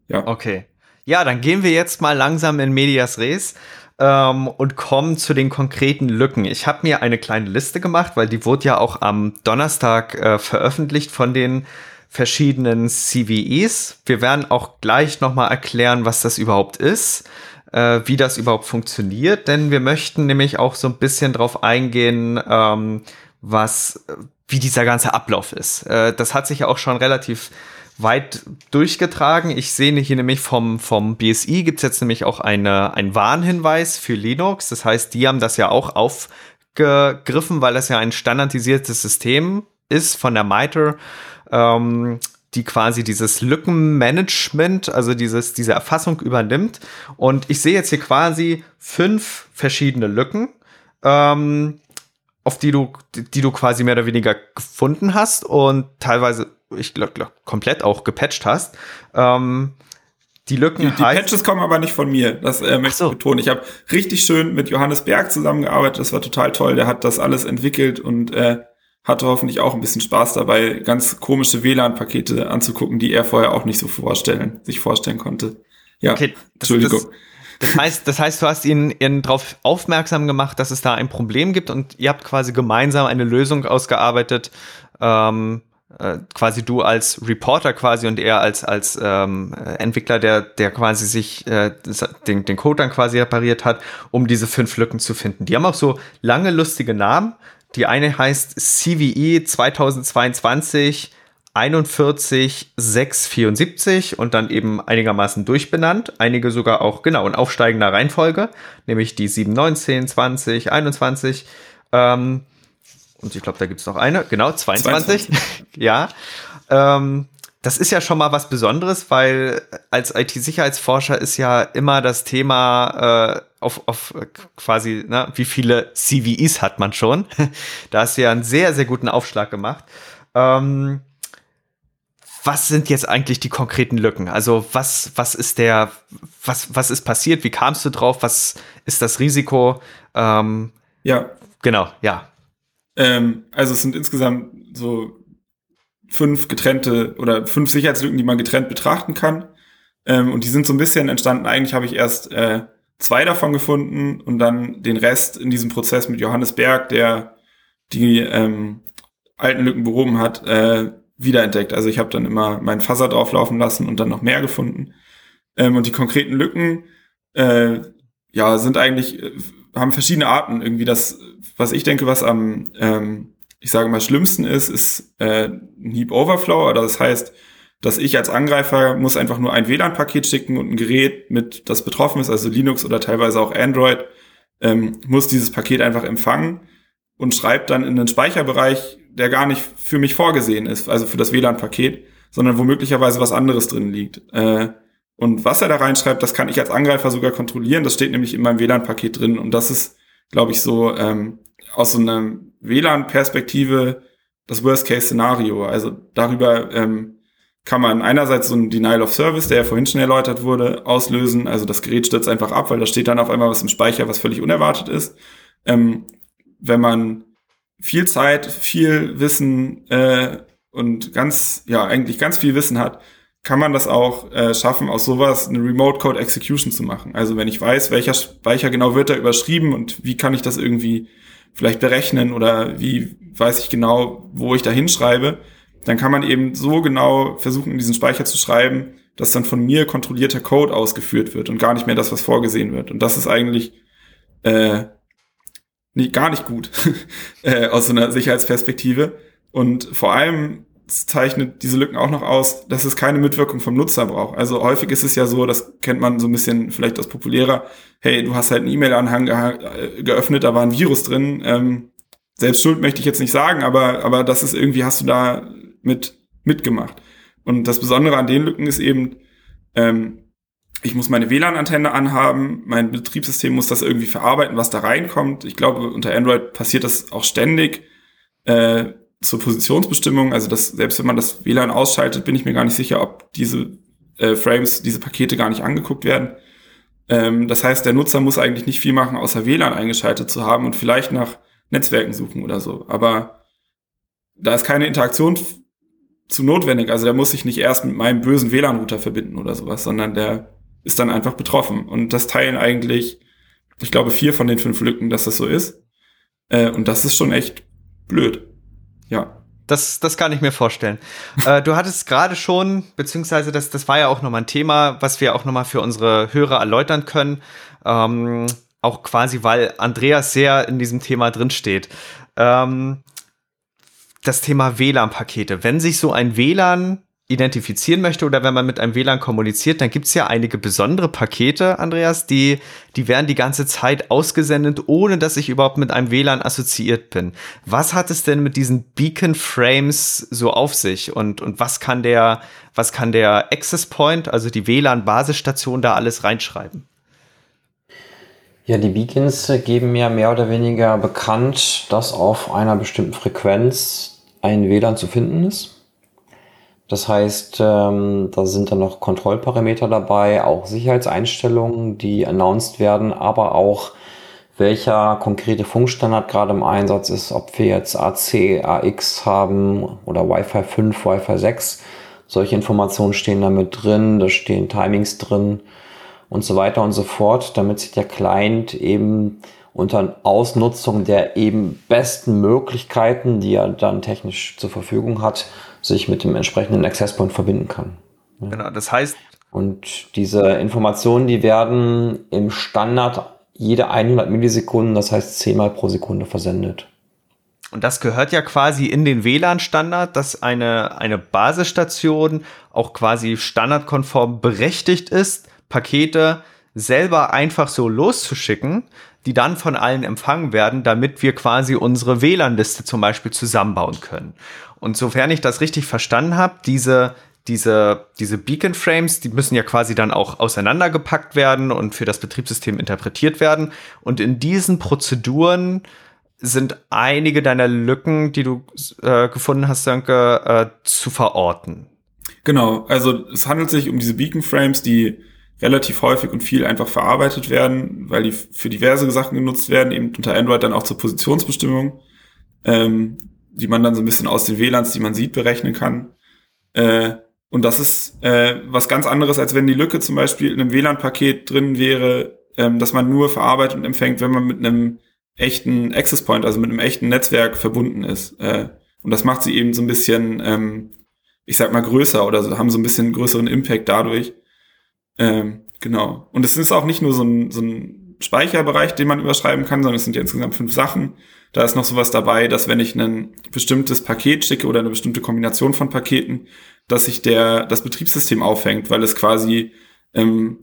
Ja. Okay. Ja, dann gehen wir jetzt mal langsam in Medias Res ähm, und kommen zu den konkreten Lücken. Ich habe mir eine kleine Liste gemacht, weil die wurde ja auch am Donnerstag äh, veröffentlicht von den verschiedenen CVEs. Wir werden auch gleich nochmal erklären, was das überhaupt ist, äh, wie das überhaupt funktioniert, denn wir möchten nämlich auch so ein bisschen drauf eingehen, ähm, was, wie dieser ganze Ablauf ist. Äh, das hat sich ja auch schon relativ weit durchgetragen. Ich sehe hier nämlich vom, vom BSI gibt es jetzt nämlich auch eine, einen Warnhinweis für Linux. Das heißt, die haben das ja auch aufgegriffen, weil das ja ein standardisiertes System ist von der MITRE, ähm, die quasi dieses Lückenmanagement, also dieses, diese Erfassung übernimmt. Und ich sehe jetzt hier quasi fünf verschiedene Lücken. Ähm, auf die du, die du quasi mehr oder weniger gefunden hast und teilweise, ich glaube, komplett auch gepatcht hast. Ähm, die Lücken die, die Patches kommen aber nicht von mir, das äh, möchte so. ich betonen. Ich habe richtig schön mit Johannes Berg zusammengearbeitet, das war total toll. Der hat das alles entwickelt und äh, hatte hoffentlich auch ein bisschen Spaß dabei, ganz komische WLAN-Pakete anzugucken, die er vorher auch nicht so vorstellen, sich vorstellen konnte. Ja, okay, das, Entschuldigung. Das, das heißt, das heißt, du hast ihn, ihn darauf aufmerksam gemacht, dass es da ein Problem gibt und ihr habt quasi gemeinsam eine Lösung ausgearbeitet, ähm, äh, quasi du als Reporter quasi und er als als ähm, Entwickler, der der quasi sich äh, den, den Code dann quasi repariert hat, um diese fünf Lücken zu finden. Die haben auch so lange lustige Namen. Die eine heißt CVE 2022 41,674 und dann eben einigermaßen durchbenannt. Einige sogar auch, genau, in aufsteigender Reihenfolge, nämlich die 7, 19, 20, 21. Ähm, und ich glaube, da gibt es noch eine, genau, 22. 22. ja. Ähm, das ist ja schon mal was Besonderes, weil als IT-Sicherheitsforscher ist ja immer das Thema äh, auf, auf quasi, ne, wie viele CVEs hat man schon. da hast du ja einen sehr, sehr guten Aufschlag gemacht. Ähm, was sind jetzt eigentlich die konkreten Lücken? Also was, was ist der, was, was ist passiert? Wie kamst du drauf? Was ist das Risiko? Ähm, ja. Genau, ja. Ähm, also es sind insgesamt so fünf getrennte oder fünf Sicherheitslücken, die man getrennt betrachten kann. Ähm, und die sind so ein bisschen entstanden. Eigentlich habe ich erst äh, zwei davon gefunden und dann den Rest in diesem Prozess mit Johannes Berg, der die ähm, alten Lücken behoben hat, äh, wiederentdeckt. Also ich habe dann immer meinen Fuzzer drauflaufen lassen und dann noch mehr gefunden. Ähm, und die konkreten Lücken, äh, ja, sind eigentlich, äh, haben verschiedene Arten. Irgendwie das, was ich denke, was am, ähm, ich sage mal, schlimmsten ist, ist äh, ein Heap Overflow. Oder das heißt, dass ich als Angreifer muss einfach nur ein WLAN-Paket schicken und ein Gerät mit, das betroffen ist, also Linux oder teilweise auch Android, ähm, muss dieses Paket einfach empfangen und schreibt dann in den Speicherbereich der gar nicht für mich vorgesehen ist, also für das WLAN-Paket, sondern wo möglicherweise was anderes drin liegt. Äh, und was er da reinschreibt, das kann ich als Angreifer sogar kontrollieren. Das steht nämlich in meinem WLAN-Paket drin. Und das ist, glaube ich, so ähm, aus so einer WLAN-Perspektive das Worst-Case-Szenario. Also darüber, ähm, kann man einerseits so ein Denial of Service, der ja vorhin schon erläutert wurde, auslösen. Also das Gerät stürzt einfach ab, weil da steht dann auf einmal was im Speicher, was völlig unerwartet ist. Ähm, wenn man viel Zeit, viel Wissen äh, und ganz, ja, eigentlich ganz viel Wissen hat, kann man das auch äh, schaffen, aus sowas eine Remote Code Execution zu machen. Also wenn ich weiß, welcher Speicher genau wird da überschrieben und wie kann ich das irgendwie vielleicht berechnen oder wie weiß ich genau, wo ich da hinschreibe, dann kann man eben so genau versuchen, diesen Speicher zu schreiben, dass dann von mir kontrollierter Code ausgeführt wird und gar nicht mehr das, was vorgesehen wird. Und das ist eigentlich äh, nie, gar nicht gut äh, aus so einer Sicherheitsperspektive. Und vor allem zeichnet diese Lücken auch noch aus, dass es keine Mitwirkung vom Nutzer braucht. Also häufig ist es ja so, das kennt man so ein bisschen vielleicht aus populärer, hey, du hast halt einen E-Mail-Anhang ge geöffnet, da war ein Virus drin. Ähm, selbst schuld möchte ich jetzt nicht sagen, aber, aber das ist irgendwie, hast du da mit mitgemacht. Und das Besondere an den Lücken ist eben, ähm, ich muss meine WLAN-Antenne anhaben, mein Betriebssystem muss das irgendwie verarbeiten, was da reinkommt. Ich glaube, unter Android passiert das auch ständig äh, zur Positionsbestimmung. Also dass selbst wenn man das WLAN ausschaltet, bin ich mir gar nicht sicher, ob diese äh, Frames, diese Pakete gar nicht angeguckt werden. Ähm, das heißt, der Nutzer muss eigentlich nicht viel machen, außer WLAN eingeschaltet zu haben und vielleicht nach Netzwerken suchen oder so. Aber da ist keine Interaktion zu notwendig. Also der muss sich nicht erst mit meinem bösen WLAN-Router verbinden oder sowas, sondern der ist dann einfach betroffen. Und das teilen eigentlich, ich glaube, vier von den fünf Lücken, dass das so ist. Äh, und das ist schon echt blöd. Ja. Das, das kann ich mir vorstellen. äh, du hattest gerade schon, beziehungsweise das, das war ja auch nochmal ein Thema, was wir auch nochmal für unsere Hörer erläutern können. Ähm, auch quasi, weil Andreas sehr in diesem Thema drinsteht. Ähm, das Thema WLAN-Pakete. Wenn sich so ein WLAN identifizieren möchte oder wenn man mit einem WLAN kommuniziert, dann gibt es ja einige besondere Pakete, Andreas, die, die werden die ganze Zeit ausgesendet, ohne dass ich überhaupt mit einem WLAN assoziiert bin. Was hat es denn mit diesen Beacon Frames so auf sich und, und was kann der, was kann der Access Point, also die WLAN-Basisstation da alles reinschreiben? Ja, die Beacons geben ja mehr oder weniger bekannt, dass auf einer bestimmten Frequenz ein WLAN zu finden ist. Das heißt, ähm, da sind dann noch Kontrollparameter dabei, auch Sicherheitseinstellungen, die announced werden, aber auch welcher konkrete Funkstandard gerade im Einsatz ist, ob wir jetzt AC, AX haben oder Wi-Fi 5, Wi-Fi 6. Solche Informationen stehen damit drin, da stehen Timings drin und so weiter und so fort, damit sich der Client eben unter Ausnutzung der eben besten Möglichkeiten, die er dann technisch zur Verfügung hat, sich mit dem entsprechenden Access Point verbinden kann. Genau, das heißt. Und diese Informationen, die werden im Standard jede 100 Millisekunden, das heißt zehnmal pro Sekunde versendet. Und das gehört ja quasi in den WLAN-Standard, dass eine, eine Basisstation auch quasi standardkonform berechtigt ist, Pakete selber einfach so loszuschicken, die dann von allen empfangen werden, damit wir quasi unsere WLAN-Liste zum Beispiel zusammenbauen können. Und sofern ich das richtig verstanden habe, diese, diese, diese Beacon Frames, die müssen ja quasi dann auch auseinandergepackt werden und für das Betriebssystem interpretiert werden. Und in diesen Prozeduren sind einige deiner Lücken, die du äh, gefunden hast, Sönke, äh, zu verorten. Genau, also es handelt sich um diese Beacon Frames, die relativ häufig und viel einfach verarbeitet werden, weil die für diverse Sachen genutzt werden, eben unter Android dann auch zur Positionsbestimmung, ähm, die man dann so ein bisschen aus den WLANs, die man sieht, berechnen kann. Äh, und das ist äh, was ganz anderes, als wenn die Lücke zum Beispiel in einem WLAN-Paket drin wäre, ähm, dass man nur verarbeitet und empfängt, wenn man mit einem echten Access Point, also mit einem echten Netzwerk verbunden ist. Äh, und das macht sie eben so ein bisschen, ähm, ich sag mal, größer oder so, haben so ein bisschen größeren Impact dadurch. Ähm, genau. Und es ist auch nicht nur so ein, so ein Speicherbereich, den man überschreiben kann, sondern es sind ja insgesamt fünf Sachen. Da ist noch sowas dabei, dass wenn ich ein bestimmtes Paket schicke oder eine bestimmte Kombination von Paketen, dass sich der, das Betriebssystem aufhängt, weil es quasi, ähm,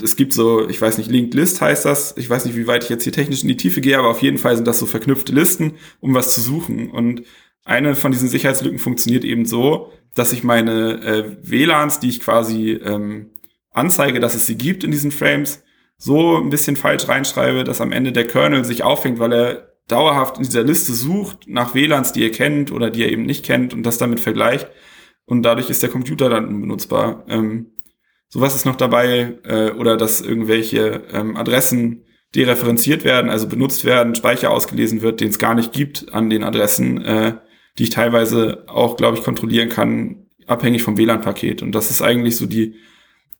es gibt so, ich weiß nicht, Linked List heißt das. Ich weiß nicht, wie weit ich jetzt hier technisch in die Tiefe gehe, aber auf jeden Fall sind das so verknüpfte Listen, um was zu suchen. Und eine von diesen Sicherheitslücken funktioniert eben so, dass ich meine äh, WLANs, die ich quasi ähm, anzeige, dass es sie gibt in diesen Frames, so ein bisschen falsch reinschreibe, dass am Ende der Kernel sich aufhängt, weil er dauerhaft in dieser Liste sucht nach WLANs, die er kennt oder die er eben nicht kennt und das damit vergleicht. und dadurch ist der Computer dann unbenutzbar. Ähm, sowas ist noch dabei äh, oder dass irgendwelche ähm, Adressen dereferenziert werden, also benutzt werden, Speicher ausgelesen wird, den es gar nicht gibt an den Adressen, äh, die ich teilweise auch, glaube ich, kontrollieren kann, abhängig vom WLAN-Paket. Und das ist eigentlich so die,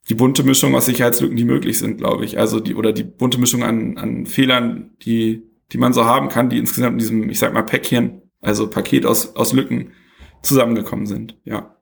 die bunte Mischung aus Sicherheitslücken, die möglich sind, glaube ich. Also die, oder die bunte Mischung an, an Fehlern, die, die man so haben kann, die insgesamt in diesem, ich sag mal, Päckchen, also Paket aus, aus Lücken zusammengekommen sind, ja.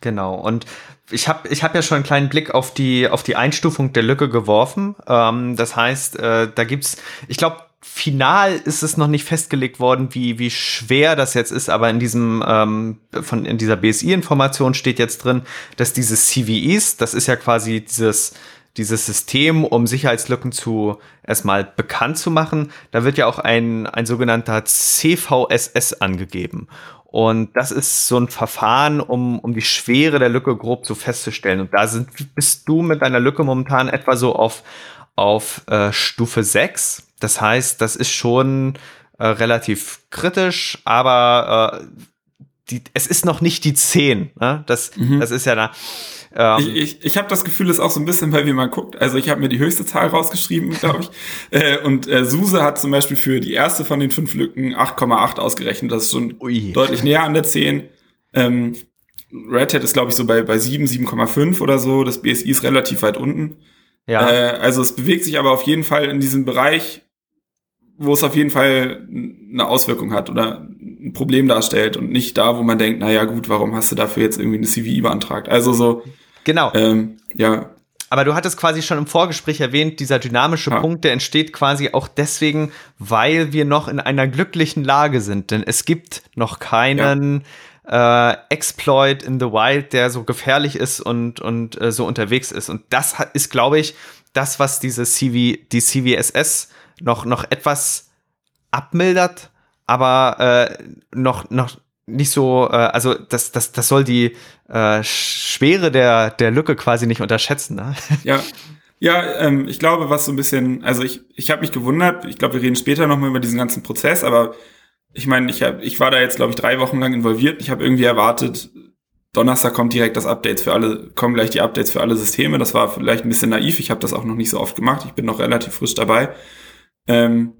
Genau. Und ich habe ich hab ja schon einen kleinen Blick auf die, auf die Einstufung der Lücke geworfen. Ähm, das heißt, äh, da gibt's, ich glaube, final ist es noch nicht festgelegt worden, wie, wie schwer das jetzt ist, aber in diesem, ähm, von, in dieser BSI-Information steht jetzt drin, dass diese CVEs, das ist ja quasi dieses, dieses System, um Sicherheitslücken zu erstmal bekannt zu machen, da wird ja auch ein, ein sogenannter CVSS angegeben. Und das ist so ein Verfahren, um, um die Schwere der Lücke grob so festzustellen. Und da sind, bist du mit deiner Lücke momentan etwa so auf, auf äh, Stufe 6. Das heißt, das ist schon äh, relativ kritisch, aber äh, die, es ist noch nicht die 10. Ne? Das, mhm. das ist ja da. Ähm, ich ich, ich habe das Gefühl, es ist auch so ein bisschen, weil wie man guckt. Also ich habe mir die höchste Zahl rausgeschrieben, glaube ich. äh, und äh, Suse hat zum Beispiel für die erste von den fünf Lücken 8,8 ausgerechnet. Das ist schon Ui. deutlich näher an der 10. Ähm, Red Hat ist, glaube ich, so bei, bei 7, 7,5 oder so. Das BSI ist relativ weit unten. Ja. Äh, also es bewegt sich aber auf jeden Fall in diesem Bereich, wo es auf jeden Fall eine Auswirkung hat oder ein Problem darstellt und nicht da, wo man denkt, naja gut, warum hast du dafür jetzt irgendwie eine CVI beantragt? Also so Genau. Ähm, ja. Aber du hattest quasi schon im Vorgespräch erwähnt, dieser dynamische ja. Punkt, der entsteht quasi auch deswegen, weil wir noch in einer glücklichen Lage sind. Denn es gibt noch keinen ja. Äh, Exploit in the Wild, der so gefährlich ist und, und äh, so unterwegs ist. Und das ist, glaube ich, das, was diese CV, die CVSS noch, noch etwas abmildert, aber äh, noch, noch nicht so, äh, also das, das, das soll die äh, Schwere der, der Lücke quasi nicht unterschätzen. Ne? Ja, ja, ähm, ich glaube, was so ein bisschen, also ich, ich habe mich gewundert, ich glaube, wir reden später nochmal über diesen ganzen Prozess, aber ich meine, ich, hab, ich war da jetzt, glaube ich, drei Wochen lang involviert. Ich habe irgendwie erwartet, Donnerstag kommt direkt das Updates für alle, kommen gleich die Updates für alle Systeme. Das war vielleicht ein bisschen naiv. Ich habe das auch noch nicht so oft gemacht. Ich bin noch relativ frisch dabei. Ähm,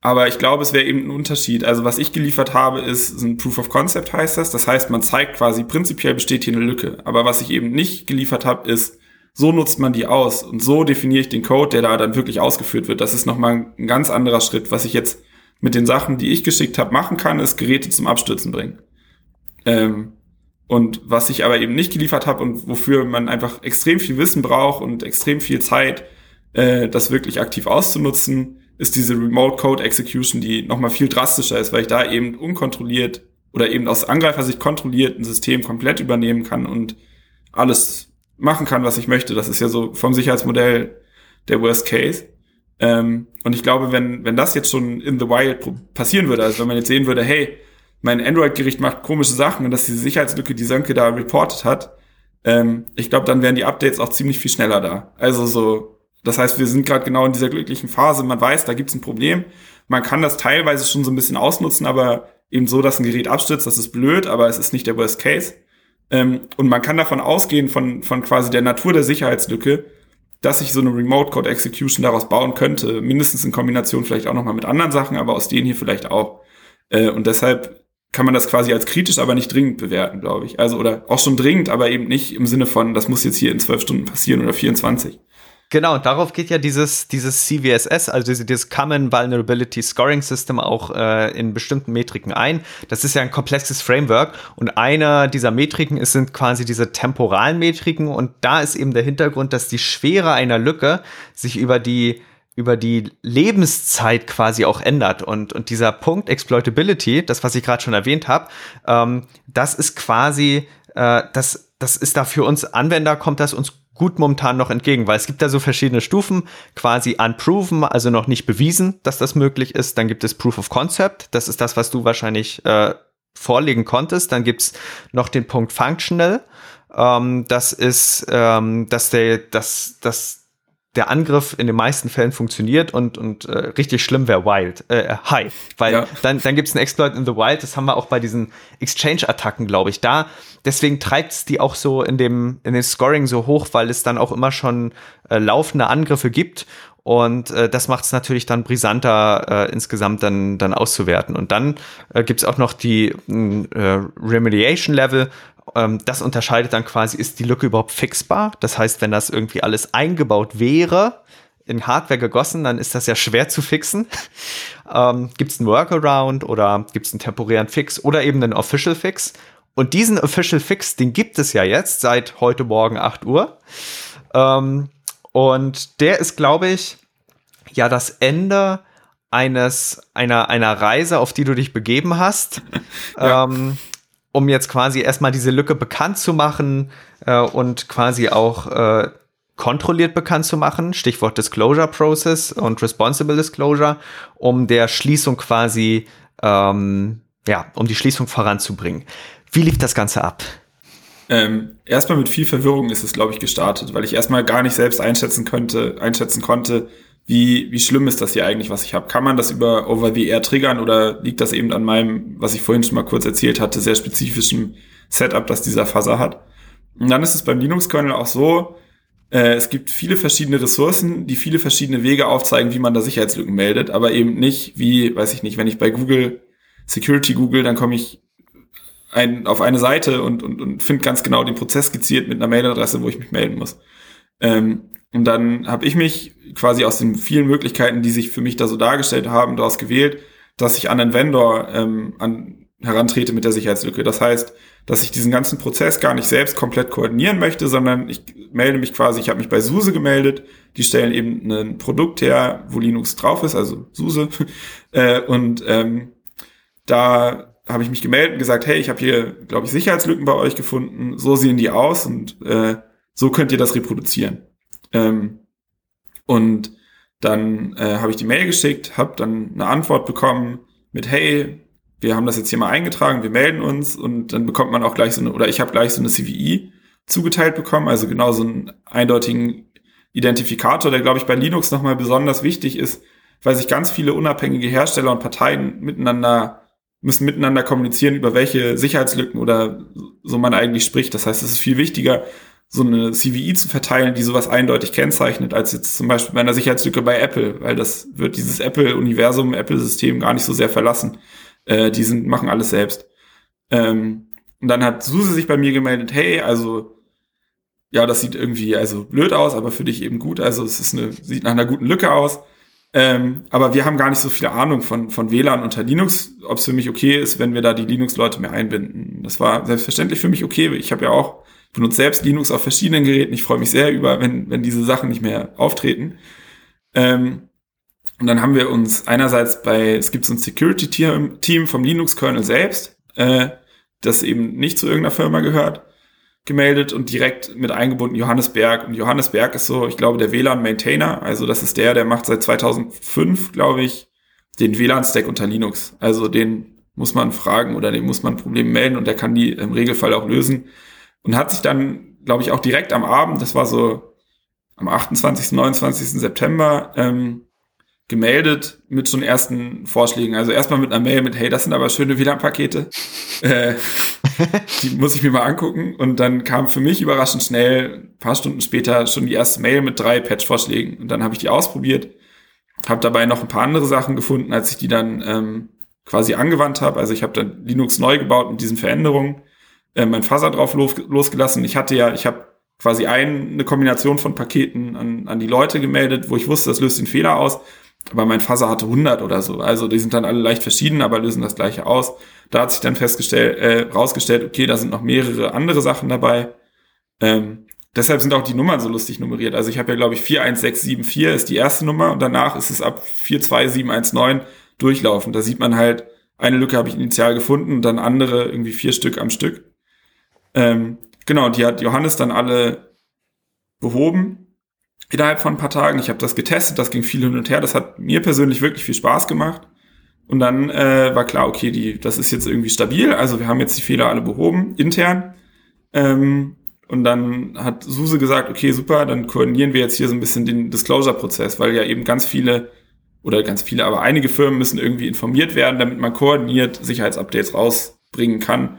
aber ich glaube, es wäre eben ein Unterschied. Also was ich geliefert habe, ist ein Proof of Concept heißt das. Das heißt, man zeigt quasi, prinzipiell besteht hier eine Lücke. Aber was ich eben nicht geliefert habe, ist, so nutzt man die aus. Und so definiere ich den Code, der da dann wirklich ausgeführt wird. Das ist nochmal ein ganz anderer Schritt. Was ich jetzt mit den Sachen, die ich geschickt habe, machen kann, ist Geräte zum Abstürzen bringen. Ähm, und was ich aber eben nicht geliefert habe und wofür man einfach extrem viel Wissen braucht und extrem viel Zeit, äh, das wirklich aktiv auszunutzen, ist diese Remote Code Execution, die nochmal viel drastischer ist, weil ich da eben unkontrolliert oder eben aus Angreifersicht kontrolliert ein System komplett übernehmen kann und alles machen kann, was ich möchte. Das ist ja so vom Sicherheitsmodell der Worst Case. Ähm, und ich glaube, wenn, wenn das jetzt schon in the wild passieren würde, also wenn man jetzt sehen würde, hey, mein Android-Gericht macht komische Sachen und dass diese Sicherheitslücke, die Sönke da reported hat, ähm, ich glaube, dann wären die Updates auch ziemlich viel schneller da. Also so, das heißt, wir sind gerade genau in dieser glücklichen Phase. Man weiß, da gibt es ein Problem. Man kann das teilweise schon so ein bisschen ausnutzen, aber eben so, dass ein Gerät abstürzt, das ist blöd, aber es ist nicht der Worst Case. Ähm, und man kann davon ausgehen, von, von quasi der Natur der Sicherheitslücke, dass ich so eine Remote Code Execution daraus bauen könnte. Mindestens in Kombination vielleicht auch nochmal mit anderen Sachen, aber aus denen hier vielleicht auch. Äh, und deshalb kann man das quasi als kritisch, aber nicht dringend bewerten, glaube ich. Also, oder auch schon dringend, aber eben nicht im Sinne von, das muss jetzt hier in zwölf Stunden passieren oder 24. Genau, darauf geht ja dieses, dieses CVSS, also dieses Common Vulnerability Scoring System auch äh, in bestimmten Metriken ein. Das ist ja ein komplexes Framework und einer dieser Metriken ist, sind quasi diese temporalen Metriken und da ist eben der Hintergrund, dass die Schwere einer Lücke sich über die über die Lebenszeit quasi auch ändert. Und, und dieser Punkt Exploitability, das, was ich gerade schon erwähnt habe, ähm, das ist quasi, äh, das, das ist da für uns Anwender, kommt das uns gut momentan noch entgegen, weil es gibt da so verschiedene Stufen, quasi unproven, also noch nicht bewiesen, dass das möglich ist. Dann gibt es Proof of Concept, das ist das, was du wahrscheinlich äh, vorlegen konntest. Dann gibt's noch den Punkt Functional. Ähm, das ist, ähm, dass der, dass, dass der Angriff in den meisten Fällen funktioniert und, und äh, richtig schlimm wäre Wild, äh, High. Weil ja. dann, dann gibt es einen Exploit in the Wild, das haben wir auch bei diesen Exchange-Attacken, glaube ich. Da, deswegen treibt es die auch so in dem, in dem Scoring so hoch, weil es dann auch immer schon äh, laufende Angriffe gibt. Und äh, das macht es natürlich dann brisanter, äh, insgesamt dann, dann auszuwerten. Und dann äh, gibt es auch noch die äh, Remediation-Level, das unterscheidet dann quasi, ist die Lücke überhaupt fixbar? Das heißt, wenn das irgendwie alles eingebaut wäre, in Hardware gegossen, dann ist das ja schwer zu fixen. ähm, gibt es einen Workaround oder gibt es einen temporären Fix oder eben einen Official Fix? Und diesen Official Fix, den gibt es ja jetzt seit heute Morgen 8 Uhr. Ähm, und der ist, glaube ich, ja das Ende eines einer einer Reise, auf die du dich begeben hast. ja. ähm, um jetzt quasi erstmal diese Lücke bekannt zu machen äh, und quasi auch äh, kontrolliert bekannt zu machen, Stichwort Disclosure Process und Responsible Disclosure, um der Schließung quasi, ähm, ja, um die Schließung voranzubringen. Wie lief das Ganze ab? Ähm, erstmal mit viel Verwirrung ist es, glaube ich, gestartet, weil ich erstmal gar nicht selbst einschätzen könnte, einschätzen konnte, wie, wie schlimm ist das hier eigentlich, was ich habe? Kann man das über Over the Air triggern oder liegt das eben an meinem, was ich vorhin schon mal kurz erzählt hatte, sehr spezifischen Setup, das dieser Fuzzer hat? Und dann ist es beim Linux-Kernel auch so, äh, es gibt viele verschiedene Ressourcen, die viele verschiedene Wege aufzeigen, wie man da Sicherheitslücken meldet, aber eben nicht wie, weiß ich nicht, wenn ich bei Google Security google, dann komme ich ein, auf eine Seite und, und, und finde ganz genau den Prozess skizziert mit einer Mailadresse, wo ich mich melden muss. Ähm, und dann habe ich mich quasi aus den vielen Möglichkeiten, die sich für mich da so dargestellt haben, daraus gewählt, dass ich an einen Vendor ähm, an, herantrete mit der Sicherheitslücke. Das heißt, dass ich diesen ganzen Prozess gar nicht selbst komplett koordinieren möchte, sondern ich melde mich quasi, ich habe mich bei SUSE gemeldet, die stellen eben ein Produkt her, wo Linux drauf ist, also SUSE. äh, und ähm, da habe ich mich gemeldet und gesagt, hey, ich habe hier, glaube ich, Sicherheitslücken bei euch gefunden, so sehen die aus und äh, so könnt ihr das reproduzieren. Ähm, und dann äh, habe ich die Mail geschickt, habe dann eine Antwort bekommen mit, hey, wir haben das jetzt hier mal eingetragen, wir melden uns und dann bekommt man auch gleich so eine, oder ich habe gleich so eine CVI zugeteilt bekommen, also genau so einen eindeutigen Identifikator, der, glaube ich, bei Linux nochmal besonders wichtig ist, weil sich ganz viele unabhängige Hersteller und Parteien miteinander müssen miteinander kommunizieren, über welche Sicherheitslücken oder so man eigentlich spricht. Das heißt, es ist viel wichtiger, so eine CVI zu verteilen, die sowas eindeutig kennzeichnet, als jetzt zum Beispiel bei einer Sicherheitslücke bei Apple, weil das wird dieses Apple-Universum, Apple-System gar nicht so sehr verlassen. Äh, die sind, machen alles selbst. Ähm, und dann hat Suse sich bei mir gemeldet, hey, also ja, das sieht irgendwie also blöd aus, aber für dich eben gut. Also es ist eine, sieht nach einer guten Lücke aus. Ähm, aber wir haben gar nicht so viel Ahnung von, von WLAN unter Linux, ob es für mich okay ist, wenn wir da die Linux-Leute mehr einbinden. Das war selbstverständlich für mich okay. Ich habe ja auch benutze selbst Linux auf verschiedenen Geräten. Ich freue mich sehr über, wenn, wenn diese Sachen nicht mehr auftreten. Ähm, und dann haben wir uns einerseits bei, es gibt so ein Security-Team vom Linux-Kernel selbst, äh, das eben nicht zu irgendeiner Firma gehört, gemeldet und direkt mit eingebunden Johannesberg. Und Johannesberg ist so, ich glaube, der WLAN-Maintainer. Also das ist der, der macht seit 2005, glaube ich, den WLAN-Stack unter Linux. Also den muss man fragen oder den muss man Probleme melden und der kann die im Regelfall auch lösen und hat sich dann, glaube ich, auch direkt am Abend, das war so am 28., 29. September, ähm, gemeldet mit schon ersten Vorschlägen. Also erstmal mit einer Mail mit, hey, das sind aber schöne WLAN-Pakete. äh, die muss ich mir mal angucken. Und dann kam für mich überraschend schnell, ein paar Stunden später, schon die erste Mail mit drei Patch-Vorschlägen. Und dann habe ich die ausprobiert, habe dabei noch ein paar andere Sachen gefunden, als ich die dann ähm, quasi angewandt habe. Also ich habe dann Linux neu gebaut mit diesen Veränderungen äh, mein Fuzzer drauf los, losgelassen. Ich hatte ja, ich habe quasi ein, eine Kombination von Paketen an, an die Leute gemeldet, wo ich wusste, das löst den Fehler aus. Aber mein Fuzzer hatte 100 oder so. Also die sind dann alle leicht verschieden, aber lösen das gleiche aus. Da hat sich dann festgestellt, äh, rausgestellt, okay, da sind noch mehrere andere Sachen dabei. Ähm, deshalb sind auch die Nummern so lustig nummeriert. Also ich habe ja, glaube ich, 41674 ist die erste Nummer und danach ist es ab 42719 durchlaufen. Da sieht man halt, eine Lücke habe ich initial gefunden und dann andere irgendwie vier Stück am Stück. Ähm, genau, die hat Johannes dann alle behoben innerhalb von ein paar Tagen. Ich habe das getestet, das ging viel hin und her. Das hat mir persönlich wirklich viel Spaß gemacht. Und dann äh, war klar, okay, die, das ist jetzt irgendwie stabil. Also wir haben jetzt die Fehler alle behoben, intern. Ähm, Und dann hat SUSE gesagt, okay, super, dann koordinieren wir jetzt hier so ein bisschen den Disclosure-Prozess, weil ja eben ganz viele oder ganz viele, aber einige Firmen müssen irgendwie informiert werden, damit man koordiniert Sicherheitsupdates rausbringen kann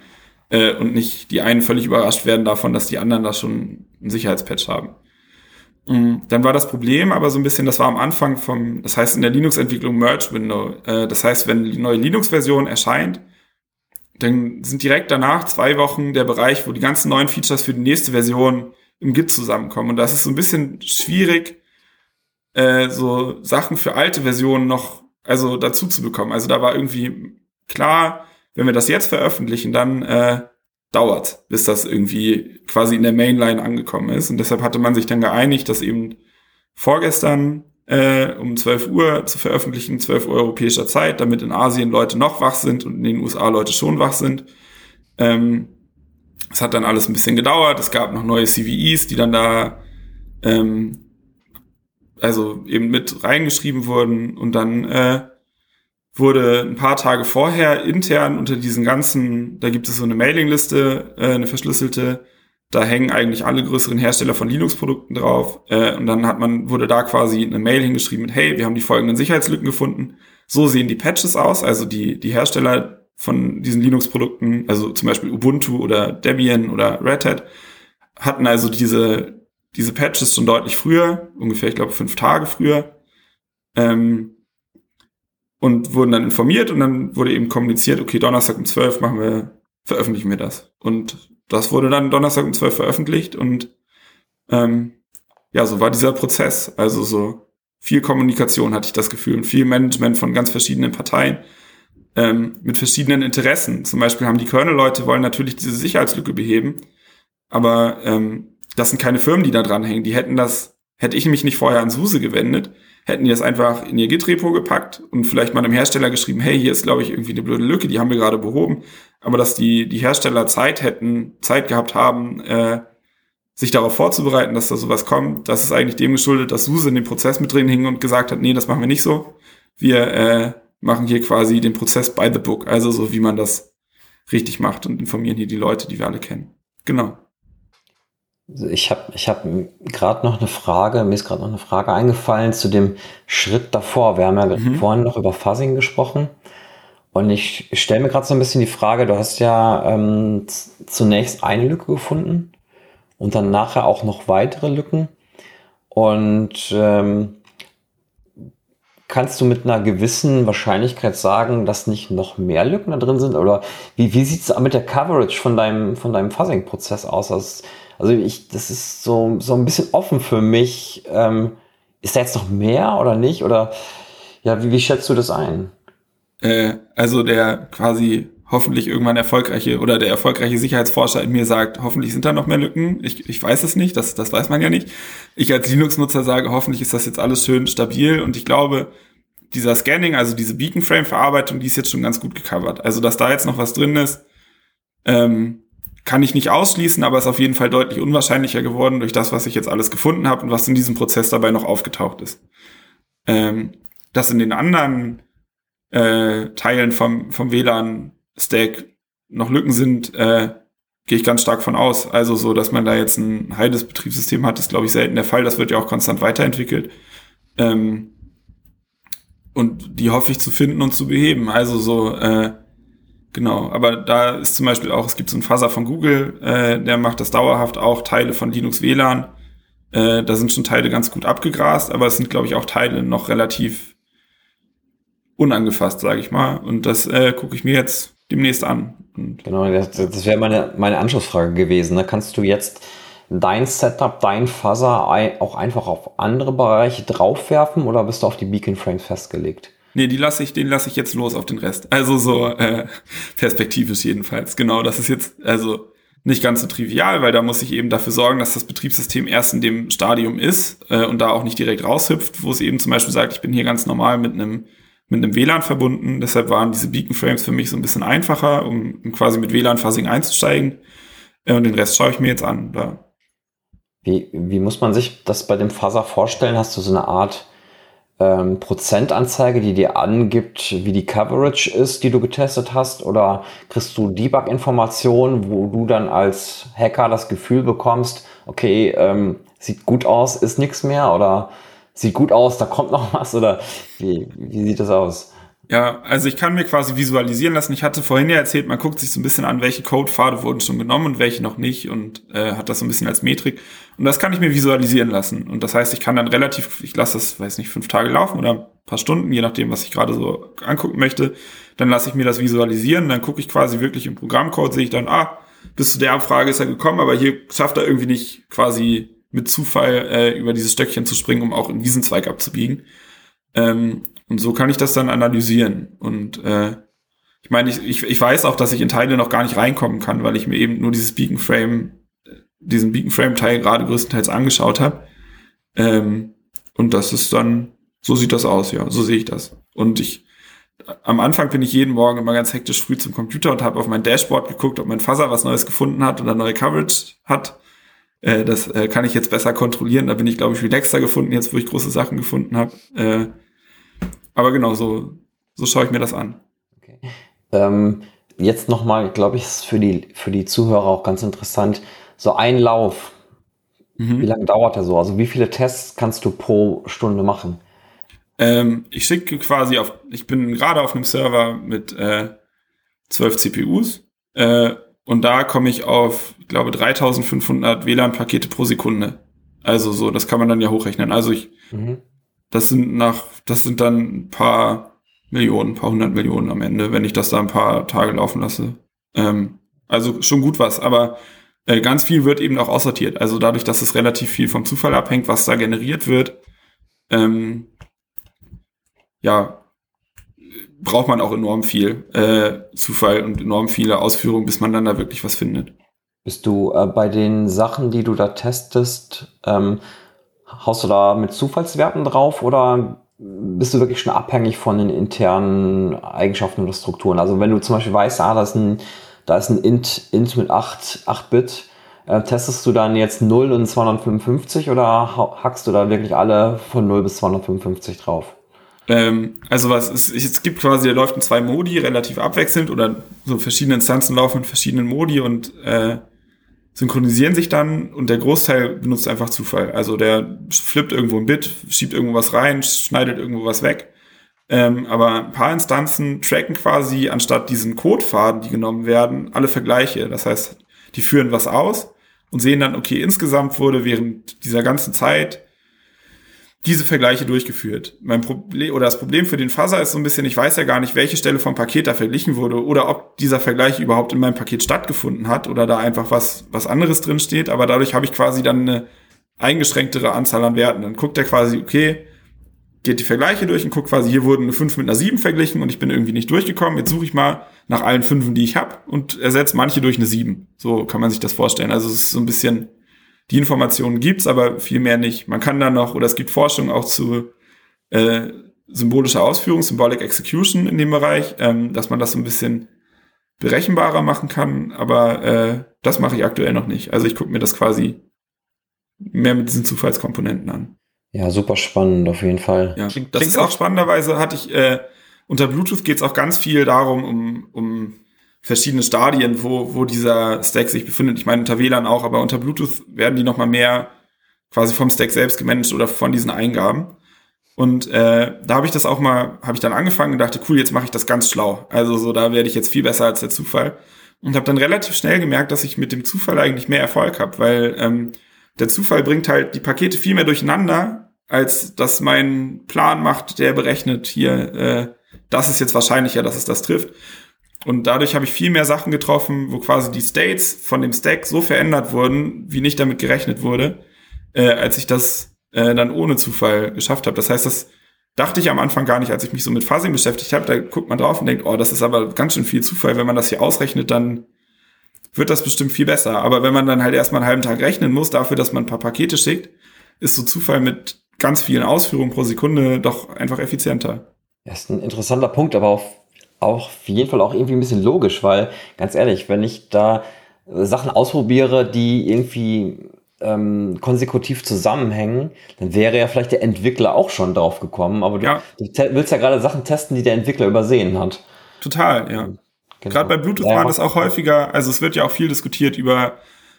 äh, und nicht die einen völlig überrascht werden davon, dass die anderen da schon einen Sicherheitspatch haben. Mhm. Dann war das Problem aber so ein bisschen, das war am Anfang vom, das heißt in der Linux-Entwicklung Merge Window. Äh, das heißt, wenn die neue Linux-Version erscheint, dann sind direkt danach zwei Wochen der Bereich, wo die ganzen neuen Features für die nächste Version im Git zusammenkommen. Und das ist so ein bisschen schwierig, äh, so Sachen für alte Versionen noch also dazu zu bekommen. Also da war irgendwie klar, wenn wir das jetzt veröffentlichen, dann äh, dauert, bis das irgendwie quasi in der Mainline angekommen ist. Und deshalb hatte man sich dann geeinigt, dass eben vorgestern äh, um 12 Uhr zu veröffentlichen, 12 Uhr europäischer Zeit, damit in Asien Leute noch wach sind und in den USA Leute schon wach sind. Ähm, es hat dann alles ein bisschen gedauert. Es gab noch neue CVEs, die dann da ähm, also eben mit reingeschrieben wurden und dann äh, wurde ein paar Tage vorher intern unter diesen ganzen, da gibt es so eine Mailingliste, äh, eine verschlüsselte, da hängen eigentlich alle größeren Hersteller von Linux-Produkten drauf. Äh, und dann hat man, wurde da quasi eine Mail hingeschrieben mit, hey, wir haben die folgenden Sicherheitslücken gefunden. So sehen die Patches aus, also die, die Hersteller von diesen Linux-Produkten, also zum Beispiel Ubuntu oder Debian oder Red Hat, hatten also diese, diese Patches schon deutlich früher, ungefähr, ich glaube, fünf Tage früher. Ähm, und wurden dann informiert und dann wurde eben kommuniziert, okay, Donnerstag um 12 machen wir, veröffentlichen wir das. Und das wurde dann Donnerstag um 12 veröffentlicht und ähm, ja, so war dieser Prozess. Also so viel Kommunikation hatte ich das Gefühl und viel Management von ganz verschiedenen Parteien ähm, mit verschiedenen Interessen. Zum Beispiel haben die Kernel-Leute wollen natürlich diese Sicherheitslücke beheben, aber ähm, das sind keine Firmen, die da dranhängen. Die hätten das, hätte ich mich nicht vorher an SUSE gewendet, hätten die das einfach in ihr Git-Repo gepackt und vielleicht mal einem Hersteller geschrieben, hey, hier ist, glaube ich, irgendwie eine blöde Lücke, die haben wir gerade behoben. Aber dass die, die Hersteller Zeit hätten, Zeit gehabt haben, äh, sich darauf vorzubereiten, dass da sowas kommt, das ist eigentlich dem geschuldet, dass SUSE in dem Prozess mit drin hing und gesagt hat, nee, das machen wir nicht so. Wir äh, machen hier quasi den Prozess by the book, also so wie man das richtig macht und informieren hier die Leute, die wir alle kennen. Genau. Ich habe ich hab gerade noch eine Frage, mir ist gerade noch eine Frage eingefallen zu dem Schritt davor. Wir haben ja mhm. vorhin noch über Fuzzing gesprochen. Und ich stelle mir gerade so ein bisschen die Frage, du hast ja ähm, zunächst eine Lücke gefunden und dann nachher auch noch weitere Lücken. Und ähm, kannst du mit einer gewissen Wahrscheinlichkeit sagen, dass nicht noch mehr Lücken da drin sind? Oder wie, wie sieht es mit der Coverage von deinem, von deinem Fuzzing-Prozess aus? Also, also ich, das ist so, so ein bisschen offen für mich. Ähm, ist da jetzt noch mehr oder nicht? Oder ja, wie, wie schätzt du das ein? Äh, also der quasi hoffentlich irgendwann erfolgreiche oder der erfolgreiche Sicherheitsforscher in mir sagt, hoffentlich sind da noch mehr Lücken. Ich, ich weiß es nicht, das, das weiß man ja nicht. Ich als Linux-Nutzer sage, hoffentlich ist das jetzt alles schön stabil und ich glaube, dieser Scanning, also diese Beacon-Frame-Verarbeitung, die ist jetzt schon ganz gut gecovert. Also, dass da jetzt noch was drin ist, ähm, kann ich nicht ausschließen, aber ist auf jeden Fall deutlich unwahrscheinlicher geworden durch das, was ich jetzt alles gefunden habe und was in diesem Prozess dabei noch aufgetaucht ist. Ähm, dass in den anderen äh, Teilen vom, vom WLAN-Stack noch Lücken sind, äh, gehe ich ganz stark von aus. Also so, dass man da jetzt ein heiles Betriebssystem hat, ist, glaube ich, selten der Fall. Das wird ja auch konstant weiterentwickelt. Ähm, und die hoffe ich zu finden und zu beheben. Also so, äh, Genau, aber da ist zum Beispiel auch, es gibt so einen Fuzzer von Google, äh, der macht das dauerhaft auch, Teile von Linux WLAN. Äh, da sind schon Teile ganz gut abgegrast, aber es sind, glaube ich, auch Teile noch relativ unangefasst, sage ich mal. Und das äh, gucke ich mir jetzt demnächst an. Und genau, das, das wäre meine, meine Anschlussfrage gewesen. Da kannst du jetzt dein Setup, dein Fuzzer auch einfach auf andere Bereiche draufwerfen oder bist du auf die Beacon Frames festgelegt? Nee, die lasse ich, den lasse ich jetzt los auf den Rest. Also so äh, perspektivisch jedenfalls. Genau, das ist jetzt also nicht ganz so trivial, weil da muss ich eben dafür sorgen, dass das Betriebssystem erst in dem Stadium ist äh, und da auch nicht direkt raushüpft, wo es eben zum Beispiel sagt, ich bin hier ganz normal mit einem mit einem WLAN verbunden. Deshalb waren diese Beacon Frames für mich so ein bisschen einfacher, um, quasi mit WLAN-Fuzzing einzusteigen. Äh, und den Rest schaue ich mir jetzt an. Da. Wie, wie muss man sich das bei dem Fuzzer vorstellen? Hast du so eine Art ähm, Prozentanzeige, die dir angibt, wie die Coverage ist, die du getestet hast? Oder kriegst du Debug-Informationen, wo du dann als Hacker das Gefühl bekommst, okay, ähm, sieht gut aus, ist nichts mehr? Oder sieht gut aus, da kommt noch was? Oder wie, wie sieht das aus? Ja, also ich kann mir quasi visualisieren lassen. Ich hatte vorhin ja erzählt, man guckt sich so ein bisschen an, welche Codepfade wurden schon genommen und welche noch nicht und äh, hat das so ein bisschen als Metrik. Und das kann ich mir visualisieren lassen. Und das heißt, ich kann dann relativ, ich lasse das, weiß nicht, fünf Tage laufen oder ein paar Stunden, je nachdem, was ich gerade so angucken möchte. Dann lasse ich mir das visualisieren. Dann gucke ich quasi wirklich im Programmcode, sehe ich dann, ah, bis zu der Abfrage ist er gekommen, aber hier schafft er irgendwie nicht quasi mit Zufall äh, über dieses Stöckchen zu springen, um auch in diesen Zweig abzubiegen. Ähm, und so kann ich das dann analysieren. Und äh, ich meine, ich, ich, ich weiß auch, dass ich in Teile noch gar nicht reinkommen kann, weil ich mir eben nur dieses Beacon Frame, diesen Beacon Frame Teil gerade größtenteils angeschaut habe. Ähm, und das ist dann, so sieht das aus, ja, so sehe ich das. Und ich, am Anfang bin ich jeden Morgen immer ganz hektisch früh zum Computer und habe auf mein Dashboard geguckt, ob mein Fuzzer was Neues gefunden hat oder neue Coverage hat. Äh, das äh, kann ich jetzt besser kontrollieren. Da bin ich, glaube ich, relaxer gefunden, jetzt wo ich große Sachen gefunden habe. Äh, aber genau, so, so schaue ich mir das an. Okay. Ähm, jetzt nochmal, glaube ich, ist für die, für die Zuhörer auch ganz interessant. So ein Lauf, mhm. wie lange dauert der so? Also wie viele Tests kannst du pro Stunde machen? Ähm, ich schicke quasi auf, ich bin gerade auf einem Server mit äh, 12 CPUs äh, und da komme ich auf, ich glaube, 3500 WLAN-Pakete pro Sekunde. Also so, das kann man dann ja hochrechnen. Also ich mhm. Das sind nach, das sind dann ein paar Millionen, ein paar hundert Millionen am Ende, wenn ich das da ein paar Tage laufen lasse. Ähm, also schon gut was, aber äh, ganz viel wird eben auch aussortiert. Also dadurch, dass es relativ viel vom Zufall abhängt, was da generiert wird, ähm, ja, braucht man auch enorm viel äh, Zufall und enorm viele Ausführungen, bis man dann da wirklich was findet. Bist du äh, bei den Sachen, die du da testest, ähm, Haust du da mit Zufallswerten drauf oder bist du wirklich schon abhängig von den internen Eigenschaften oder Strukturen? Also wenn du zum Beispiel weißt, ah, da ist ein, da ist ein Int, Int mit 8, 8 Bit, äh, testest du dann jetzt 0 und 255 oder hackst du da wirklich alle von 0 bis 255 drauf? Ähm, also was es, es gibt quasi, der läuft in zwei Modi, relativ abwechselnd oder so verschiedene Instanzen laufen in verschiedenen Modi und äh, synchronisieren sich dann und der Großteil benutzt einfach Zufall. Also der flippt irgendwo ein Bit, schiebt irgendwo was rein, schneidet irgendwo was weg. Ähm, aber ein paar Instanzen tracken quasi anstatt diesen Codefaden, die genommen werden, alle Vergleiche. Das heißt, die führen was aus und sehen dann, okay, insgesamt wurde während dieser ganzen Zeit diese Vergleiche durchgeführt. Mein Problem oder das Problem für den Fuzzer ist so ein bisschen, ich weiß ja gar nicht, welche Stelle vom Paket da verglichen wurde oder ob dieser Vergleich überhaupt in meinem Paket stattgefunden hat oder da einfach was, was anderes drin steht. Aber dadurch habe ich quasi dann eine eingeschränktere Anzahl an Werten. Dann guckt er quasi, okay, geht die Vergleiche durch und guckt quasi, hier wurden eine 5 mit einer 7 verglichen und ich bin irgendwie nicht durchgekommen. Jetzt suche ich mal nach allen Fünfen, die ich habe und ersetze manche durch eine 7. So kann man sich das vorstellen. Also es ist so ein bisschen die Informationen gibt's, aber viel mehr nicht. Man kann dann noch, oder es gibt Forschung auch zu äh, symbolischer Ausführung, Symbolic Execution in dem Bereich, ähm, dass man das so ein bisschen berechenbarer machen kann, aber äh, das mache ich aktuell noch nicht. Also ich gucke mir das quasi mehr mit diesen Zufallskomponenten an. Ja, super spannend auf jeden Fall. Ja, das ist auch spannenderweise hatte ich äh, unter Bluetooth geht es auch ganz viel darum, um, um verschiedene Stadien, wo, wo dieser Stack sich befindet. Ich meine, unter WLAN auch, aber unter Bluetooth werden die nochmal mehr quasi vom Stack selbst gemanagt oder von diesen Eingaben. Und äh, da habe ich das auch mal, habe ich dann angefangen und dachte, cool, jetzt mache ich das ganz schlau. Also so, da werde ich jetzt viel besser als der Zufall. Und habe dann relativ schnell gemerkt, dass ich mit dem Zufall eigentlich mehr Erfolg habe, weil ähm, der Zufall bringt halt die Pakete viel mehr durcheinander, als dass mein Plan macht, der berechnet hier, äh, das ist jetzt wahrscheinlicher, dass es das trifft. Und dadurch habe ich viel mehr Sachen getroffen, wo quasi die States von dem Stack so verändert wurden, wie nicht damit gerechnet wurde, äh, als ich das äh, dann ohne Zufall geschafft habe. Das heißt, das dachte ich am Anfang gar nicht, als ich mich so mit Fuzzing beschäftigt habe. Da guckt man drauf und denkt, oh, das ist aber ganz schön viel Zufall. Wenn man das hier ausrechnet, dann wird das bestimmt viel besser. Aber wenn man dann halt erstmal einen halben Tag rechnen muss dafür, dass man ein paar Pakete schickt, ist so Zufall mit ganz vielen Ausführungen pro Sekunde doch einfach effizienter. Das ist ein interessanter Punkt, aber auf auch auf jeden Fall auch irgendwie ein bisschen logisch, weil ganz ehrlich, wenn ich da Sachen ausprobiere, die irgendwie ähm, konsekutiv zusammenhängen, dann wäre ja vielleicht der Entwickler auch schon drauf gekommen. Aber du, ja. du willst ja gerade Sachen testen, die der Entwickler übersehen hat. Total, ja. Genau. Gerade bei Bluetooth ja. war das auch häufiger, also es wird ja auch viel diskutiert über,